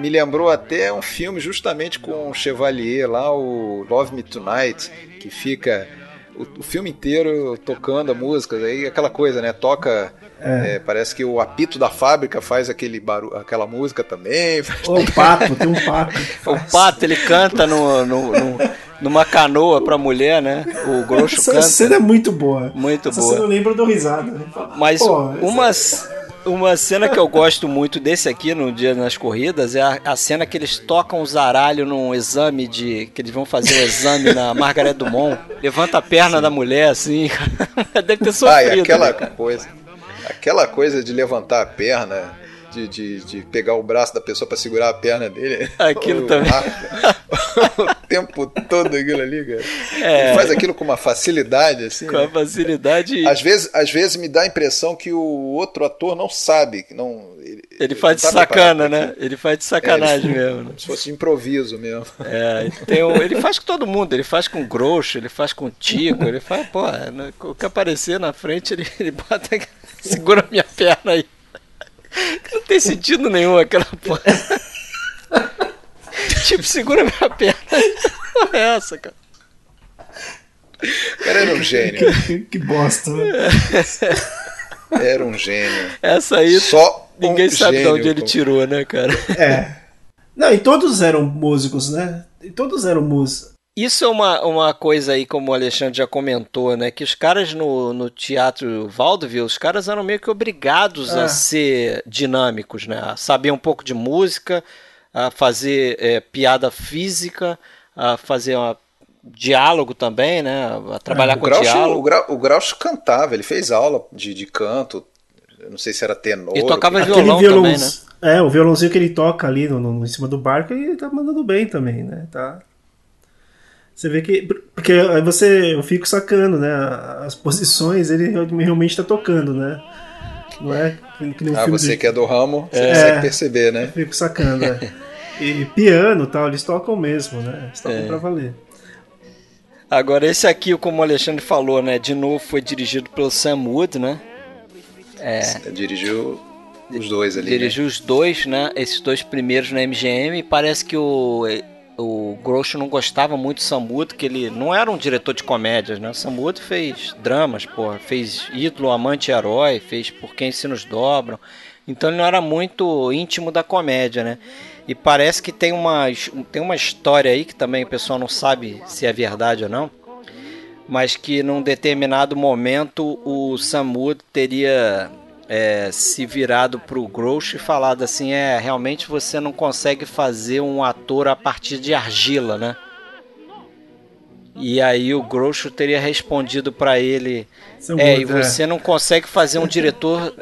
Me lembrou até um filme justamente com o Chevalier lá, o Love Me Tonight, que fica o, o filme inteiro tocando a música, aí aquela coisa, né? Toca. é, parece que o apito da fábrica faz aquele barulho, aquela música também. O pato, tem um pato. O pato, ele canta no, no- no- numa canoa pra mulher, né? O Groucho Essa canta. cena é muito boa. Muito Essa boa. cena eu lembro do risada. né? Mas pô, essa- umas, Uma cena que eu gosto muito desse aqui no Dia nas Corridas é a, a cena que eles tocam o zaralho num exame de. que eles vão fazer o exame na Margaret Dumont. Levanta a perna Sim. da mulher assim. Deve ter sofrido. Ah, aquela né, coisa. Aquela coisa de levantar a perna de, de, de pegar o braço da pessoa para segurar a perna dele. Aquilo também. o tempo todo aquilo ali, cara. É. Ele faz aquilo com uma facilidade, assim. Com uma facilidade. Às vezes, às vezes me dá a impressão que o outro ator não sabe, não. Ele, ele faz de tá sacana, né? Ele faz de sacanagem é, mesmo. Né? Se fosse de improviso mesmo. É, tem um, ele faz com todo mundo, ele faz com Groucho, ele faz com Tico, ele faz, pô, o que aparecer na frente, ele, ele bota. Segura minha perna aí. Não tem sentido nenhum aquela porra. tipo, segura minha perna. é essa, cara? O cara era um gênio. Que, que bosta, né? Era um gênio. Essa aí. Só ninguém um sabe de onde ele tirou, né, cara? É. Não, e todos eram músicos, né? E todos eram músicos. Isso é uma, uma coisa aí, como o Alexandre já comentou, né? Que os caras no, no teatro Vaudeville, os caras eram meio que obrigados a é. ser dinâmicos, né? A saber um pouco de música, a fazer é, piada física, a fazer uma diálogo também, né? A trabalhar é, com Groucho, diálogo. O, Grau, o Groucho cantava, ele fez aula de, de canto, não sei se era tenor. E tocava violão violão, também, né? É, o violãozinho que ele toca ali no, no, em cima do barco, ele tá mandando bem também, né? Tá, você vê que. Porque aí você. Eu fico sacando, né? As posições ele realmente está tocando, né? Não é que nem um ah, você de... que é do ramo, você é, consegue perceber, né? Eu fico sacando, é. E piano e tal, eles tocam mesmo, né? Eles tocam é. pra valer. Agora, esse aqui, como o Alexandre falou, né? De novo foi dirigido pelo Sam Wood, né? É. Dirigiu os dois ali. Dirigiu né? os dois, né? Esses dois primeiros na MGM. Parece que o o Groucho não gostava muito do Sambuto, que ele não era um diretor de comédias, né? O Sambuto fez dramas, pô, fez Ídolo, Amante e Herói, fez Por Quem Se Nos Dobram. Então ele não era muito íntimo da comédia, né? E parece que tem uma, tem uma história aí que também o pessoal não sabe se é verdade ou não, mas que num determinado momento o Samud teria é, se virado pro Groucho e falado assim: é, realmente você não consegue fazer um ator a partir de argila, né? E aí o Groucho teria respondido para ele: é, e é. você é. não consegue fazer um diretor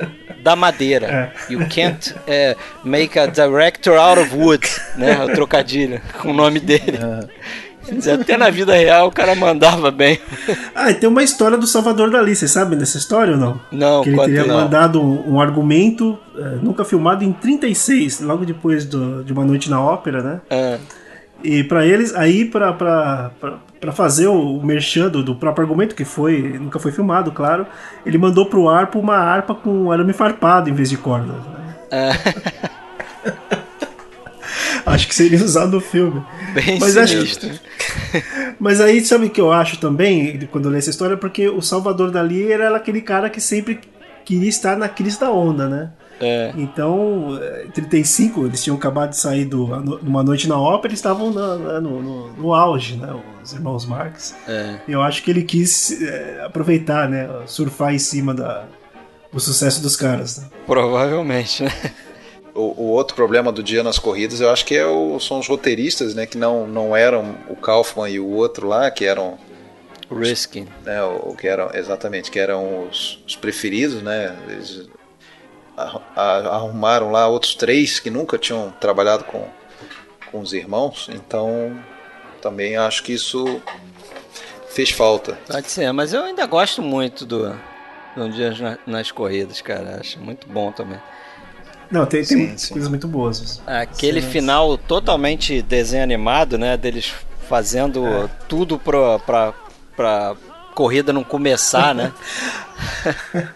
da madeira. É. You can't é, make a director out of wood, né? O trocadilho com o nome dele. É. Até na vida real o cara mandava bem. Ah, e tem uma história do Salvador Dali, você sabe dessa história ou não? Não, Que ele teria não. mandado um, um argumento é, nunca filmado em 36, logo depois do, de Uma Noite na Ópera, né? É. E para eles, aí para fazer o, o merchan do, do, próprio argumento, que foi nunca foi filmado, claro, ele mandou pro arpa uma harpa com arame farpado em vez de cordas. Né? É. acho que seria usado no filme. Bem Mas sinistro. Acho... Mas aí, sabe o que eu acho também, quando eu li essa história? Porque o Salvador Dali era aquele cara que sempre queria estar na crise da onda, né? É. Então, em 35, eles tinham acabado de sair do Uma Noite na Ópera e estavam na, no, no, no, auge, né? Os irmãos Marx. É. Eu acho que ele quis é, aproveitar, né? Surfar em cima da, do sucesso dos caras. Né? Provavelmente, né? O, o, outro problema do dia nas corridas, eu acho que é o, são os roteiristas, né? Que não, não eram o Kaufman e o outro lá, que eram. Riskin. Né, o, que eram, exatamente, que eram os, os preferidos, né? Eles a, a, arrumaram lá outros três que nunca tinham trabalhado com, com os irmãos, então também acho que isso fez falta. Pode ser, mas eu ainda gosto muito do, do Dias nas Corridas, cara. Acho muito bom também. Não, tem, sim, tem sim. coisas muito boas. Aquele sim, final totalmente desenho animado, né? Deles fazendo é. tudo pra, pra, pra corrida não começar, né?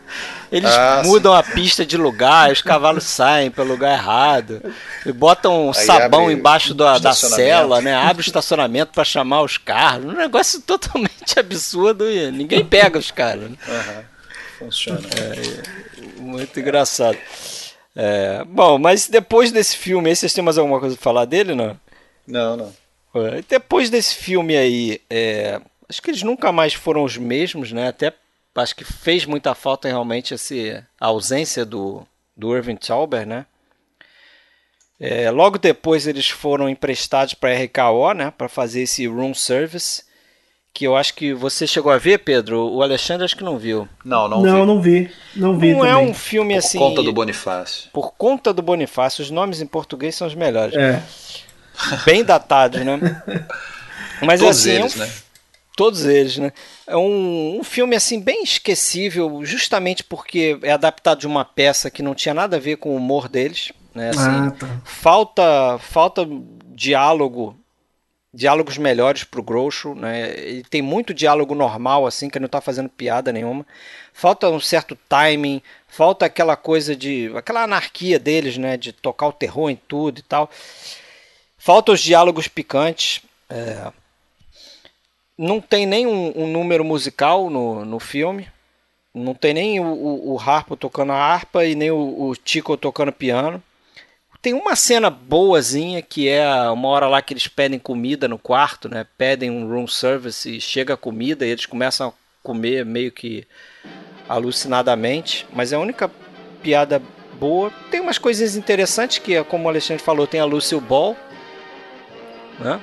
Eles ah, mudam sim. a pista de lugar, os cavalos saem pelo lugar errado, e botam Aí sabão embaixo da, da cela, né? Abre o estacionamento para chamar os carros. Um negócio totalmente absurdo e ninguém pega os caras. Né? Uhum. Funciona. É, muito engraçado. É, bom, mas depois desse filme, vocês têm mais alguma coisa para falar dele, não? Não, não. Depois desse filme aí, é, acho que eles nunca mais foram os mesmos, né? Até acho que fez muita falta realmente esse, a ausência do, do Irving Thalber, né? É, logo depois eles foram emprestados para a RKO, né, para fazer esse room service, que eu acho que você chegou a ver, Pedro. O Alexandre acho que não viu. Não, não, Não, vi. não vi. Não vi Não é também. um filme Por assim. conta do Bonifácio. Por conta do Bonifácio, os nomes em português são os melhores. É. Bem datados, né? Mas Todos assim, é um eles, né? Todos eles, né? É um, um filme assim bem esquecível, justamente porque é adaptado de uma peça que não tinha nada a ver com o humor deles, né? Assim, Ah, tá. falta falta diálogo, diálogos melhores pro Groucho, né? Ele tem muito diálogo normal assim, que não tá fazendo piada nenhuma. Falta um certo timing, falta aquela coisa de aquela anarquia deles, né, de tocar o terror em tudo e tal. Falta os diálogos picantes. é, não tem nem um, um número musical no, no filme. Não tem nem o, o, o Harpo tocando a harpa e nem o, o Tico tocando piano. Tem uma cena boazinha que é uma hora lá que eles pedem comida no quarto, né? Pedem um room service e chega a comida e eles começam a comer meio que alucinadamente. Mas é a única piada boa. Tem umas coisinhas interessantes que, como o Alexandre falou, tem a Lucille Ball, né?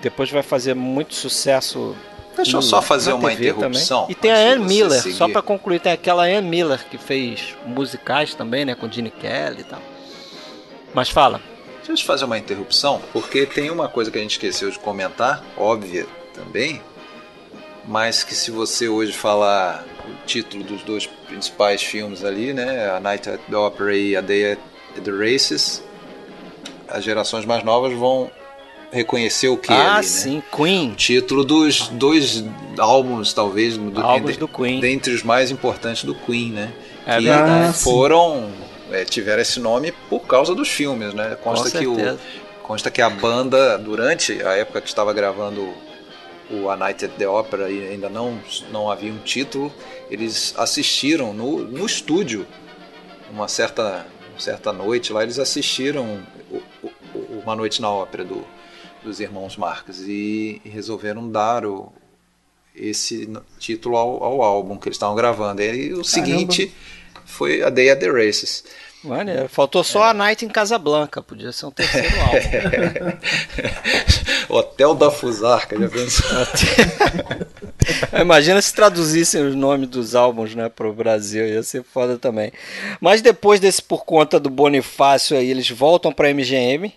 Depois vai fazer muito sucesso. Deixa eu só fazer uma interrupção Também. E tem a Ann Miller, seguir. só para concluir, tem aquela Ann Miller que fez musicais também, né, com Gene Kelly e tal. Mas fala. Deixa eu te fazer uma interrupção, porque tem uma coisa que a gente esqueceu de comentar, óbvia também, mas que se você hoje falar o título dos dois principais filmes ali, né, A Night at the Opera e A Day at the Races, as gerações mais novas vão reconhecer o que ah, ali, né? sim, Queen. O título dos dois álbuns, talvez, do, Álbuns do Queen. dentre os mais importantes do Queen, né? É que verdade. foram é, tiveram esse nome por causa dos filmes, né? Consta Com que o consta que a banda durante a época que estava gravando o A Night at the Opera e ainda não não havia um título, eles assistiram no, no estúdio uma certa certa noite lá eles assistiram o- o- uma noite na ópera do, dos irmãos Marx e, e resolveram dar o, esse título ao, ao álbum que eles estavam gravando. E o seguinte foi A Day at the Races. Mano, faltou só a Night em Casablanca, podia ser um terceiro álbum. Hotel da Fusarca, já pensou? Imagina se traduzissem os nomes dos álbuns, né, pro Brasil, ia ser foda também. Mas depois desse por conta do Bonifácio aí, eles voltam pra MGM,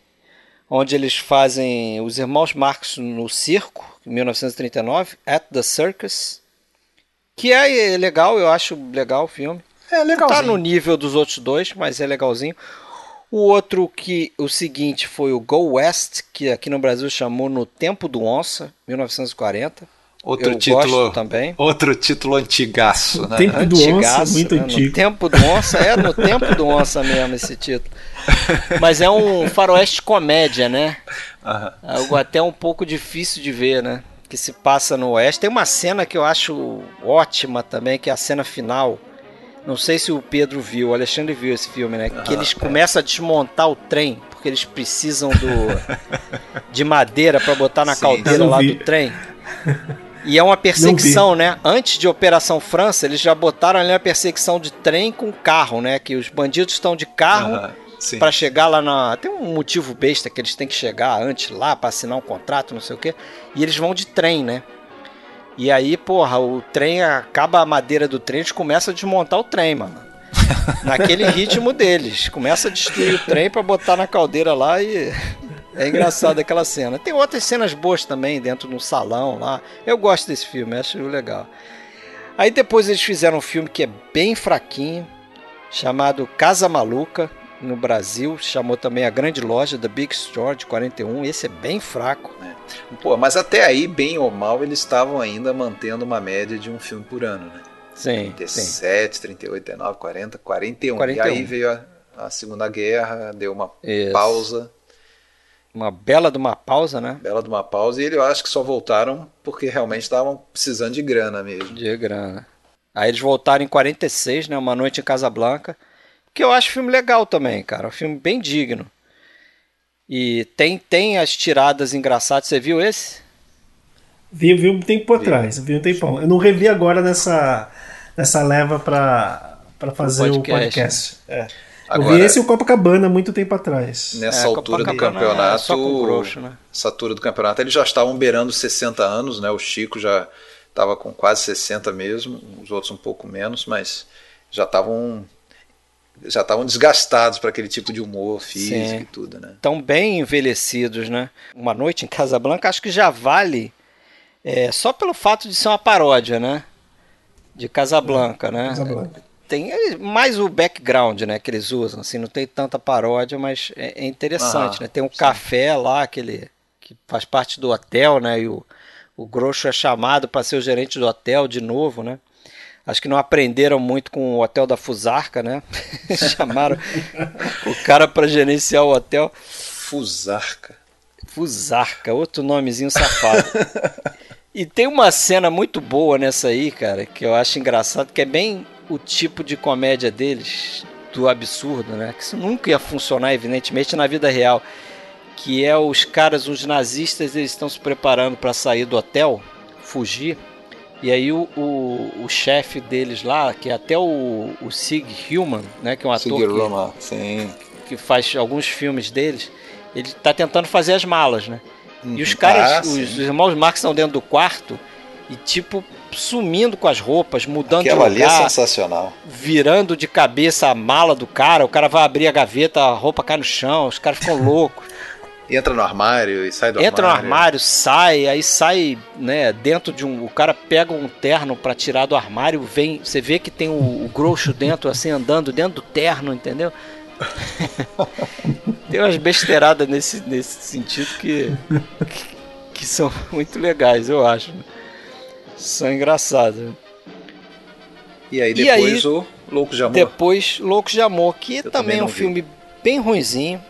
onde eles fazem os Irmãos Marx no Circo, em 1939, At the Circus, que é legal, eu acho legal o filme. É tá no nível dos outros dois, mas é legalzinho. O outro que o seguinte foi o Go West, que aqui no Brasil chamou No Tempo do Onça, 1940. Outro Eu título gosto também. Outro título antigaço, né? Tempo do Onça, muito né? antigo. No Tempo do Onça, é no Tempo do Onça mesmo esse título. Mas é um faroeste comédia, né? Aham. Algo até um pouco difícil de ver, né? Que se passa no oeste. Tem uma cena que eu acho ótima também, que é a cena final. Não sei se o Pedro viu, o Alexandre viu esse filme, né? Que eles começam a desmontar o trem, porque eles precisam do de madeira para botar na Sim. caldeira lá vi. do trem. E é uma perseguição, né? Antes de Operação França, eles já botaram ali a perseguição de trem com carro, né? Que os bandidos estão de carro para chegar lá na. Tem um motivo besta que eles têm que chegar antes lá para assinar um contrato, não sei o quê. E eles vão de trem, né? E aí, porra, o trem acaba a madeira do trem, eles começam a desmontar o trem, mano. Naquele ritmo deles. Começa a destruir o trem para botar na caldeira lá e. É engraçado aquela cena. Tem outras cenas boas também dentro no salão lá. Eu gosto desse filme, acho legal. Aí depois eles fizeram um filme que é bem fraquinho, chamado Casa Maluca, no Brasil. Chamou também A Grande Loja, The Big Store, de 41. Esse é bem fraco. Pô, mas até aí, bem ou mal, eles estavam ainda mantendo uma média de um filme por ano, né? Sim, sim. 37, 38, 39, 40, 41. 41. E aí veio a, a Segunda Guerra, deu uma Isso. pausa, Uma bela de uma pausa, né? bela de uma pausa, e ele, eu acho que só voltaram porque realmente estavam precisando de grana mesmo. De grana. Aí eles voltaram em 46, né? Uma Noite em Casablanca. Que eu acho filme legal também, cara. Um filme bem digno. E tem, tem as tiradas engraçadas. Você viu esse? Vi, vi um tempo atrás, vi um tempão. Eu não revi agora nessa, nessa leva pra, pra fazer podcast. o podcast. É. Agora, eu vi esse e o Copacabana muito tempo atrás. Nessa é, altura do campeonato. É grosso, né? Essa altura do campeonato, eles já estavam beirando 60 anos, né? O Chico já estava com quase 60 mesmo, os outros um pouco menos, mas já estavam já estavam desgastados para aquele tipo de humor físico Sim. e tudo, né? Estão bem envelhecidos, né? Uma noite em Casablanca acho que já vale é, só pelo fato de ser uma paródia, né? De Casablanca, é, né? Casablanca. Tem mais o background, né, que eles usam, assim, não tem tanta paródia, mas é, é interessante, né? Tem um sim. café lá, aquele que faz parte do hotel, né? E o, o Grosso é chamado para ser o gerente do hotel de novo, né? Acho que não aprenderam muito com o hotel da Fusarca, né? Chamaram o cara para gerenciar o hotel. Fusarca. Fusarca, outro nomezinho safado. e tem uma cena muito boa nessa aí, cara, que eu acho engraçado, que é bem o tipo de comédia deles, do absurdo, né? Que isso nunca ia funcionar, evidentemente, na vida real. Que é os caras, os nazistas, eles estão se preparando para sair do hotel, fugir e aí o, o, o chefe deles lá, que é até o, o Sig Human, né, que é um ator que, sim. que faz alguns filmes deles, ele está tentando fazer as malas, né? Uhum. E os caras, ah, os, os, irmãos Marx estão dentro do quarto e tipo sumindo com as roupas, mudando Aquela de lugar. Ali é sensacional. Virando de cabeça a mala do cara, o cara vai abrir a gaveta, a roupa cai no chão, os caras ficam loucos. Entra no armário e sai do Entra armário. no armário, sai, aí sai, né, dentro de um. O cara pega um terno para tirar do armário, vem. Você vê que tem o, o grosso dentro, assim, andando dentro do terno, entendeu? tem umas besteiradas nesse, nesse sentido que, que, que são muito legais, eu acho. São engraçadas. E aí depois e aí, o Loucos de Amor. Depois Loucos de Amor, que eu também é um vi. filme bem ruinzinho.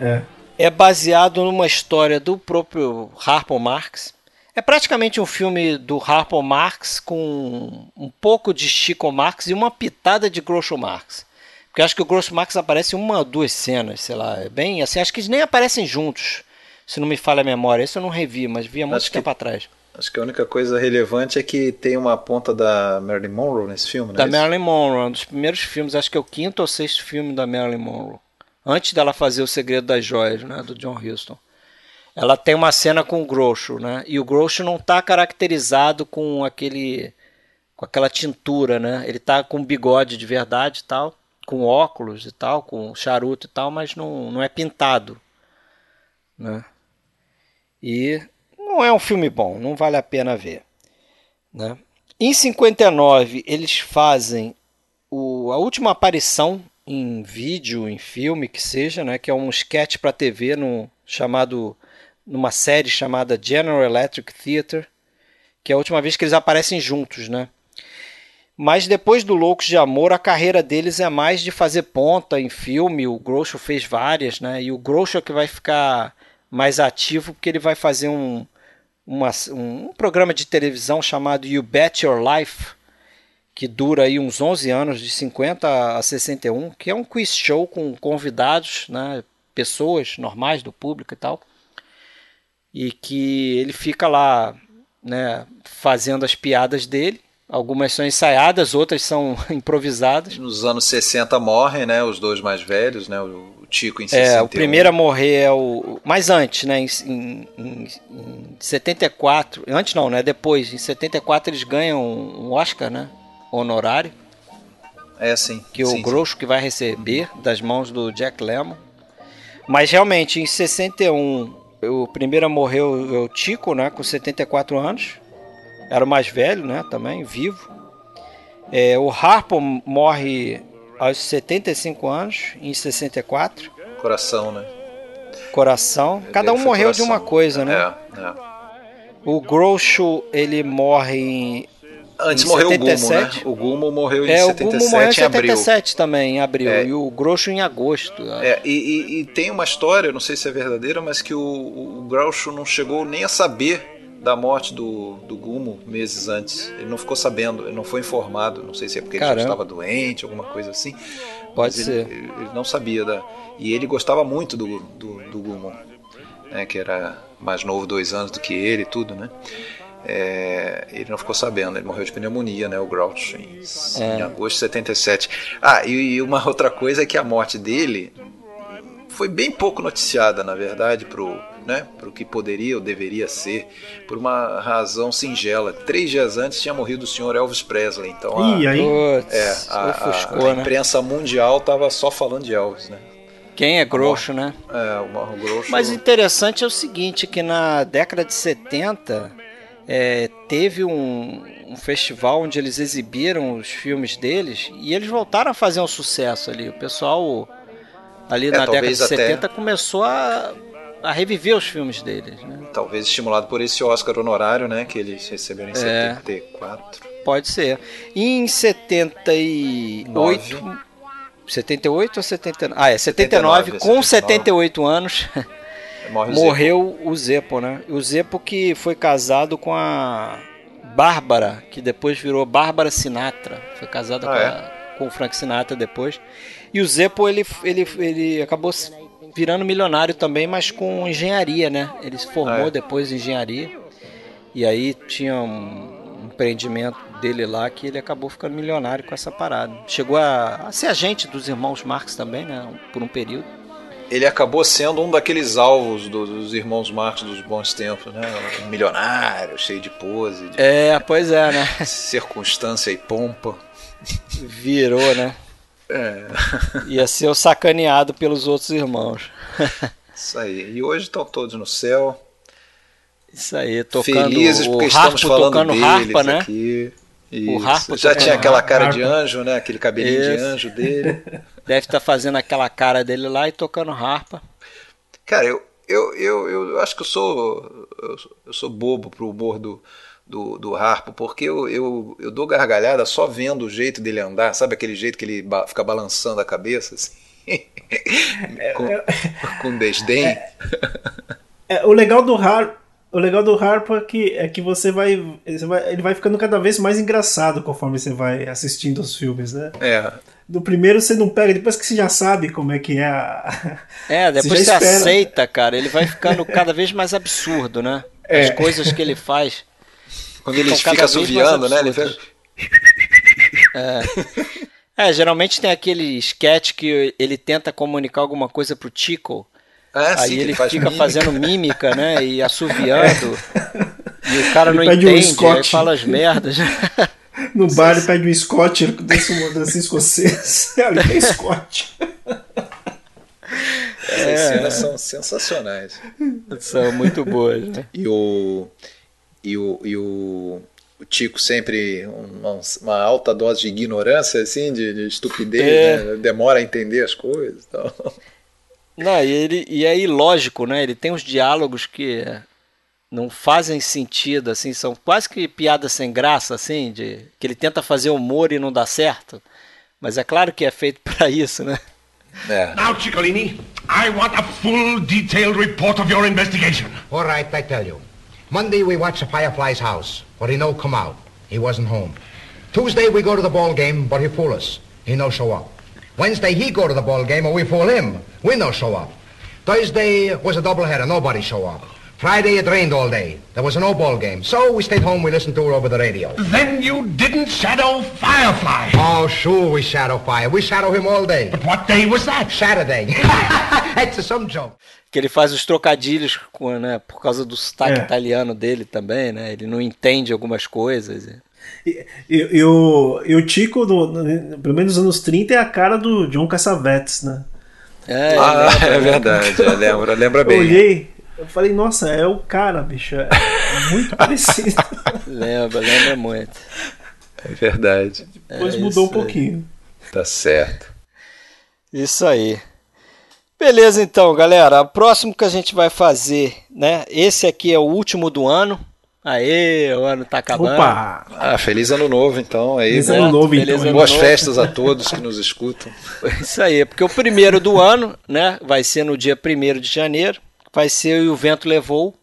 É é baseado numa história do próprio Harpo Marx. É praticamente um filme do Harpo Marx com um pouco de Chico Marx e uma pitada de Groucho Marx. Porque acho que o Groucho Marx aparece em uma ou duas cenas, sei lá, é bem assim, acho que eles nem aparecem juntos, se não me falha a memória. Isso eu não revi, mas vi há muito acho tempo que, atrás. Acho que a única coisa relevante é que tem uma ponta da Marilyn Monroe nesse filme, né? Da Marilyn Monroe, um dos primeiros filmes, acho que é o quinto ou sexto filme da Marilyn Monroe antes dela fazer O Segredo das Joias, né, do John Huston. Ela tem uma cena com o Groucho, né? E o Groucho não está caracterizado com aquele com aquela tintura, né? Ele está com bigode de verdade e tal, com óculos e tal, com charuto e tal, mas não, não é pintado, né? E não é um filme bom, não vale a pena ver, né? Em 59 eles fazem o, a última aparição em vídeo, em filme, que seja, né, que é um sketch para TV no, chamado numa série chamada General Electric Theater, que é a última vez que eles aparecem juntos, né? Mas depois do Loucos de Amor, a carreira deles é mais de fazer ponta em filme. O Groucho fez várias, né? E o Groucho é que vai ficar mais ativo porque ele vai fazer um, uma, um programa de televisão chamado You Bet Your Life, que dura aí uns 11 anos, de 50 a 61, que é um quiz show com convidados, né, pessoas normais do público e tal, e que ele fica lá né, fazendo as piadas dele. Algumas são ensaiadas, outras são improvisadas. Nos anos 60 morrem, né, os dois mais velhos, né, o Tico em 61. É, o primeiro a morrer é o. Mais antes, né? Em, em, em 74. Antes não, né? Depois. Em 74 eles ganham um Oscar, né? Honorário. É, sim. Que sim, o Groucho que vai receber das mãos do Jack Lemmon. Mas realmente, em 61, o primeiro a morrer é o Tico, né, com 74 anos. Era o mais velho, né, também, vivo. É, o Harpo morre aos 75 anos, em 64. Coração, né? Coração. Cada um morreu coração. de uma coisa, né? É, é. O Groucho, ele morre Antes morreu 77. o Gumo, né? O Gumo morreu em é, 77 o Gumo morreu em 77 também, em abril. É. E o Groucho em agosto. É, e, e, e, tem uma história, não sei se é verdadeira, mas que o, o Groucho não chegou nem a saber da morte do, do Gumo meses antes. Ele não ficou sabendo, ele não foi informado. Não sei se é porque Caramba. ele já estava doente, alguma coisa assim. Pode ser. Ele, ele, não sabia da. E ele gostava muito do, do, do Gumo, né? Que era mais novo dois anos do que ele e tudo, né? É, ele não ficou sabendo, ele morreu de pneumonia, né? O Groucho, em, É. em agosto de 77. Ah, e, e uma outra coisa é que a morte dele foi bem pouco noticiada, na verdade, pro, né, pro que poderia ou deveria ser, por uma razão singela. Três dias antes tinha morrido o senhor Elvis Presley, então a, Ih, aí? É, a, ofuscou, a né? imprensa mundial tava só falando de Elvis, né? Quem é Groucho, né? É, o Marro Groucho. Mas interessante é o seguinte, que na década de 70 é, teve um, um festival onde eles exibiram os filmes deles e eles voltaram a fazer um sucesso ali. O pessoal ali É, na década de até- 70 começou a, a reviver os filmes deles, né? Talvez estimulado por esse Oscar honorário, né? Que eles receberam em É. 74. Pode ser. E em 78. 78 ou 79? Ah, é 79, 79, com 79. 78 anos. Morre o morreu o Zeppo, né? O Zeppo que foi casado com a Bárbara, que depois virou Bárbara Sinatra. Foi casada Ah, com, é? a- com o Frank Sinatra depois. E o Zeppo, ele, ele, ele acabou virando milionário também, mas com engenharia, né? Ele se formou Ah, é? depois em engenharia. E aí tinha um empreendimento dele lá que ele acabou ficando milionário com essa parada. Chegou a, a ser agente dos irmãos Marx também, né? Por um período. Ele acabou sendo um daqueles alvos do- dos irmãos Marx dos bons tempos, né? Um milionário, cheio de pose, de É, pois é, né? circunstância e pompa. Virou, né? É, Ia ser o sacaneado pelos outros irmãos. isso aí. E hoje estão todos no céu, Isso aí, tocando felizes o porque harpo estamos falando deles harpa, né? aqui. O Isso. harpo Já tocando tinha aquela cara de harpa. anjo, né? Aquele cabelinho de Isso. anjo dele. Deve estar fazendo aquela cara dele lá e tocando harpa. Cara, eu, eu, eu, eu acho que eu sou eu, sou- eu sou bobo pro humor do, do, do Harpo, porque eu, eu, eu dou gargalhada só vendo o jeito dele andar, sabe aquele jeito que ele ba- fica balançando a cabeça assim? com, com desdém. É, o legal do Harp, o legal do Harp é que, é que você vai, você vai- ele vai ficando cada vez mais engraçado conforme você vai assistindo os filmes, né? É. No primeiro você não pega, depois que você já sabe como é que é a... É, depois Você você, aceita, cara. Ele vai ficando cada vez mais absurdo, né? As É. coisas que ele faz. Quando ele Ficam fica assoviando, né? Ele absurdas. fica... É, geralmente tem aquele sketch que ele tenta comunicar alguma coisa pro Tico. Sim, aí que ele faz fica mímica. fazendo mímica, né? E assoviando. E o cara Ele não pede um entende, aí Scott. fala as merdas. No bar ele pede um Scott desse, desse escocês. Ali tem Scott. Essas É. cenas são sensacionais. São muito boas, né? E o. E o. E o o Tico sempre uma, uma alta dose de ignorância, assim, de, de estupidez, É. né? demora a entender as coisas. e tal. Não, e, ele, e é ilógico, né? Ele tem uns diálogos que não fazem sentido, assim, são quase que piadas sem graça, assim, de que ele tenta fazer humor e não dá certo. Mas é claro que é feito pra isso, né? É. Now, Ciccolini, I want a full, detailed report of your investigation. All right, I tell you. Monday we watch the Firefly's house, but he no come out. He wasn't home. Tuesday we go to the ball game, but he fool us. He no show up. Wednesday he go to the ball game, and we fool him. We no show up. Thursday was a doubleheader, nobody show up. Friday it rained all day. There was no ball game, so we stayed home. We listened to her over the radio. Then you didn't shadow Firefly. Oh, sure we shadow fire. We shadow him all day. But what day was that? Saturday. It's some joke. Que ele faz os trocadilhos com, né, por causa do sotaque É. italiano dele também, né? Ele não entende algumas coisas. E, e, e o, e o Tico, no- no- pelo menos nos anos 30, é a cara do John Cassavetes, né? É, Ah, é verdade, é, lembra, lembra Eu bem. olhei, eu falei, nossa, é o cara, bicho. É muito parecido. Lembra, lembra muito. É verdade. Depois É mudou um isso aí. pouquinho. Tá certo. Isso aí. Beleza, então, galera. O próximo que a gente vai fazer, né? Esse aqui é o último do ano. Aê, o ano tá acabando. Opa! Ah, feliz ano novo, então. Aí, Feliz né? ano novo, Feliz então. ano Boas novo. festas a todos que nos escutam. Isso aí, porque o primeiro do ano, né? Vai ser no dia 1 de janeiro. Vai ser o Vento Levou,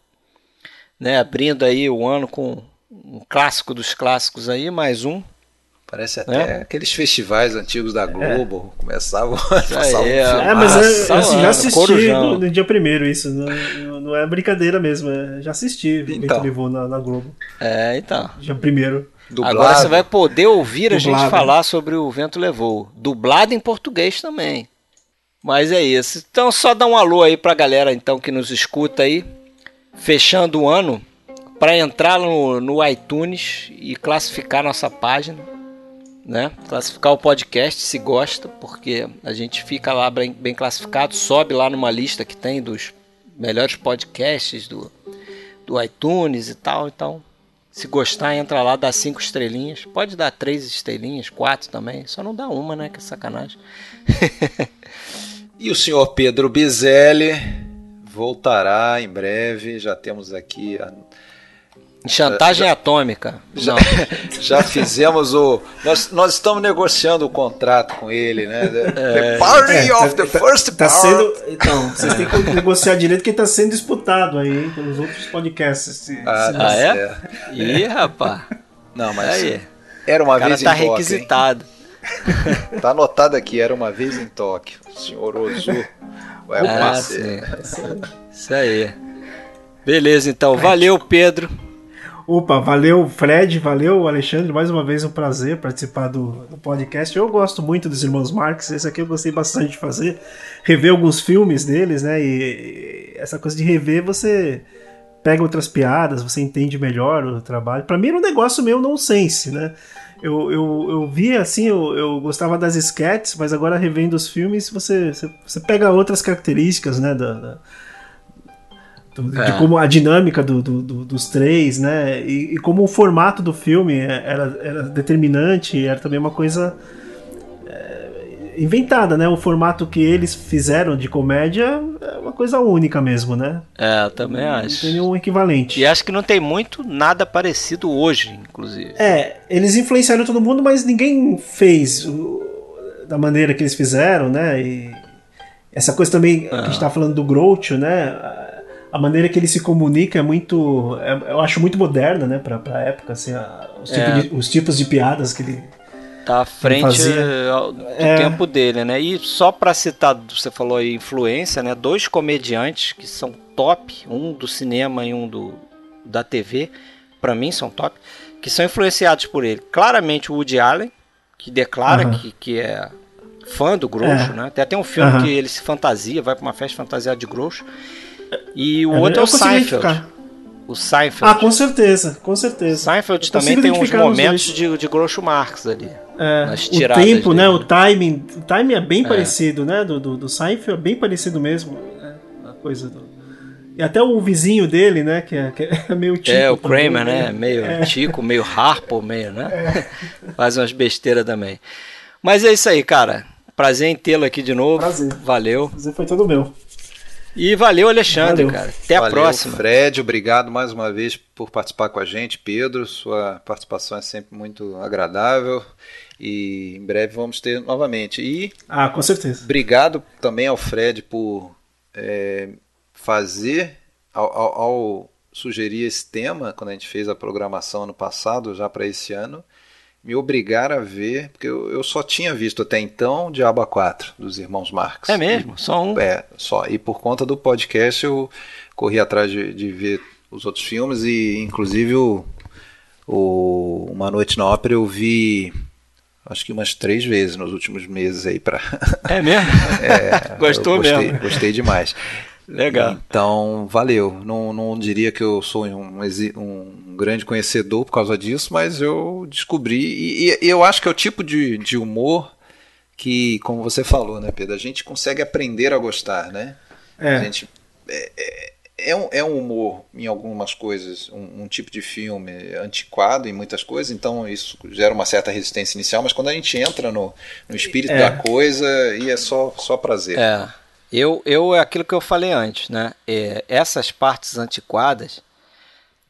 né? Abrindo aí o ano com um clássico dos clássicos aí, mais um. Parece até É? aqueles festivais antigos da Globo. Começavam a passar um aí, filme. É, mas eu, assim, já assisti Corujão. no, no dia primeiro isso. Não, não é brincadeira mesmo. é- já assisti o Então. Vento Levou na, na Globo. É, então. Dia primeiro. Dublado. Agora você vai poder ouvir a gente Dublado. falar sobre o Vento Levou. Dublado em português também. Mas é isso. Então só dá um alô aí pra galera então que nos escuta aí. Fechando o ano. Para entrar no, no iTunes e classificar nossa página. Né? Classificar o podcast se gosta. Porque a gente fica lá bem, bem classificado. Sobe lá numa lista que tem dos melhores podcasts do, do iTunes e tal. Então se gostar, entra lá, dá cinco estrelinhas. Pode dar três estrelinhas, quatro também. Só não dá uma, né? Que é sacanagem. E o senhor Pedro Bizelli voltará em breve. Já temos aqui a Chantagem atômica. Já, Não. já fizemos o. Nós, nós estamos negociando o contrato com ele, né? The, the É. party É, of tá- the tá- first tá power. sendo Então, vocês têm que negociar direito que tá sendo disputado aí hein, pelos outros podcasts. esse- Ah, esse- tá Ah, é? Ih, rapaz. Não, mas Aí. era uma O cara vez tá em Tóquio. requisitado. hein? Tá anotado aqui, era uma vez em Tóquio. O senhor Ozu. Ué, Ah, você- sim. Isso aí. Beleza, então. Valeu, Pedro. Opa, valeu Fred, valeu Alexandre, mais uma vez um prazer participar do, do podcast. Eu gosto muito dos Irmãos Marx, esse aqui eu gostei bastante de fazer, rever alguns filmes deles, né? E, e essa coisa de rever, você pega outras piadas, você entende melhor o trabalho. Pra mim era um negócio meio nonsense, né? Eu, eu, eu via assim, eu, eu gostava das sketches, mas agora revendo os filmes, você, você, você pega outras características, né? Da, da- do- de É. como a dinâmica do- do- do- dos três, né? E, e como o formato do filme era, era determinante, era também uma coisa é, inventada, né? O formato que eles fizeram de comédia é uma coisa única mesmo, né? É, eu também Não acho. tem nenhum equivalente. E acho que não tem muito nada parecido hoje, inclusive. É, eles influenciaram todo mundo, mas ninguém fez o- da maneira que eles fizeram, né? E essa coisa também que a gente tá falando do Groucho, né? A- maneira que ele se comunica é muito. é- eu acho muito moderna, né? Pra, pra época, assim, a- os, É. tipos de, os tipos de piadas que ele. Tá à frente ao- do É. tempo dele, né? E só pra citar, você falou aí influência, né? Dois comediantes que são top, um do cinema e um do da TV, pra mim são top, que são influenciados por ele. Claramente o Woody Allen, que declara que, que é fã do Groucho, É. né? Tem até um filme que ele se fantasia, vai pra uma festa fantasiada de Groucho. E o É, outro é o Seinfeld. O Seinfeld. Ah, com certeza, com certeza. Seinfeld também tem uns momentos de, de Groucho Marx ali. É, o tempo, né? dele. O timing. O timing é bem É. parecido, né? Do, do, do Seinfeld é bem parecido mesmo. Né? A coisa do. E até o vizinho dele, né? Que é, que é meio tipo. É, o também, Kramer, né? Meio É. Tico, meio Harpo, meio, né? Faz umas besteiras também. Mas é isso aí, cara. Prazer em tê-lo aqui de novo. Prazer. Valeu. Prazer foi todo meu. E valeu, Alexandre, Valeu. cara. Até a Valeu, próxima. Fred, obrigado mais uma vez por participar com a gente. Pedro, sua participação é sempre muito agradável. E em breve vamos ter novamente. E Ah, com certeza. obrigado também ao Fred por é, fazer, ao, ao- ao sugerir esse tema, quando a gente fez a programação ano passado, já para esse ano, me obrigar a ver, porque eu, eu só tinha visto até então Diaba 4, dos irmãos Marx. É mesmo? Só um? É, só. E por conta do podcast eu corri atrás de, de ver os outros filmes e inclusive o, o Uma Noite na Ópera eu vi acho que umas três vezes nos últimos meses aí para É mesmo? É, Gostou gostei, mesmo? Gostei demais. Legal. Então, valeu. Não, não diria que eu sou um, um grande conhecedor por causa disso, mas eu descobri. E, e eu acho que é o tipo de, de humor que, como você falou, né, Pedro? A gente consegue aprender a gostar, né? É. A gente, é, é- é um, é um humor em algumas coisas, um, um tipo de filme antiquado em muitas coisas, então isso gera uma certa resistência inicial, mas quando a gente entra no, no espírito É. da coisa, e é só, só prazer. É. Eu, eu é aquilo que eu falei antes, né? É, essas partes antiquadas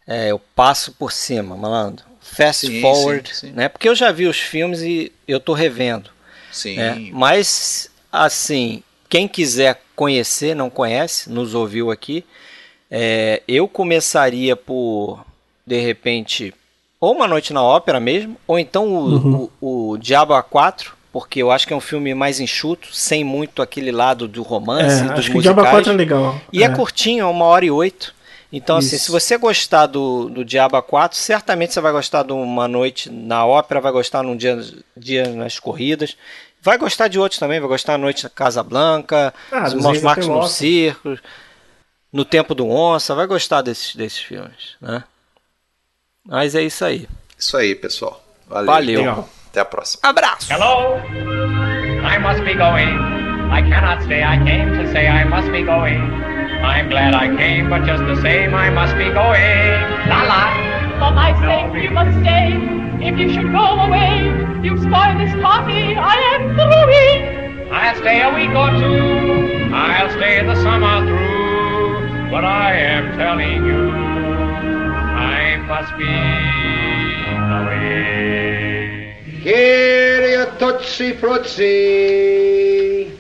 é, eu passo por cima, malandro. Fast Sim, forward, sim, sim. né? Porque eu já vi os filmes e eu tô revendo. Sim. né? Mas, assim, quem quiser conhecer, não conhece, nos ouviu aqui, é, eu começaria por, de repente, ou Uma Noite na Ópera mesmo, ou então o, Uhum. o, o Diabo A4, porque eu acho que é um filme mais enxuto, sem muito aquele lado do romance, É, dos acho que o musicais. Diabo A4 é legal. E é, É. curtinho, é uma hora e oito. Então, assim, Isso. se você gostar do, do Diabo A4, certamente você vai gostar de Uma Noite na Ópera, vai gostar num dia, dia nas corridas. Vai gostar de outros também, vai gostar da Noite na Casa Blanca, Ah, Os da Marcos no. Circo, No Tempo do Onça, vai gostar desses, desses filmes, né? Mas é isso aí. Isso aí, pessoal. Valeu. Valeu. Legal. Até a próxima. Abraço. Hello? I must be going. I cannot stay. I came to say I must be going. I'm glad I came, but just the same, I must be going. La la. For my sake, you must stay. If you should go away, you spoil this party I am through. I'll stay a week or two. I'll stay the summer through. But I am telling you, I must be going. Here tootsie.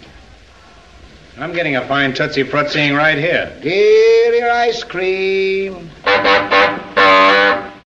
I'm getting a fine tootsie frotsying right here. Give your ice cream.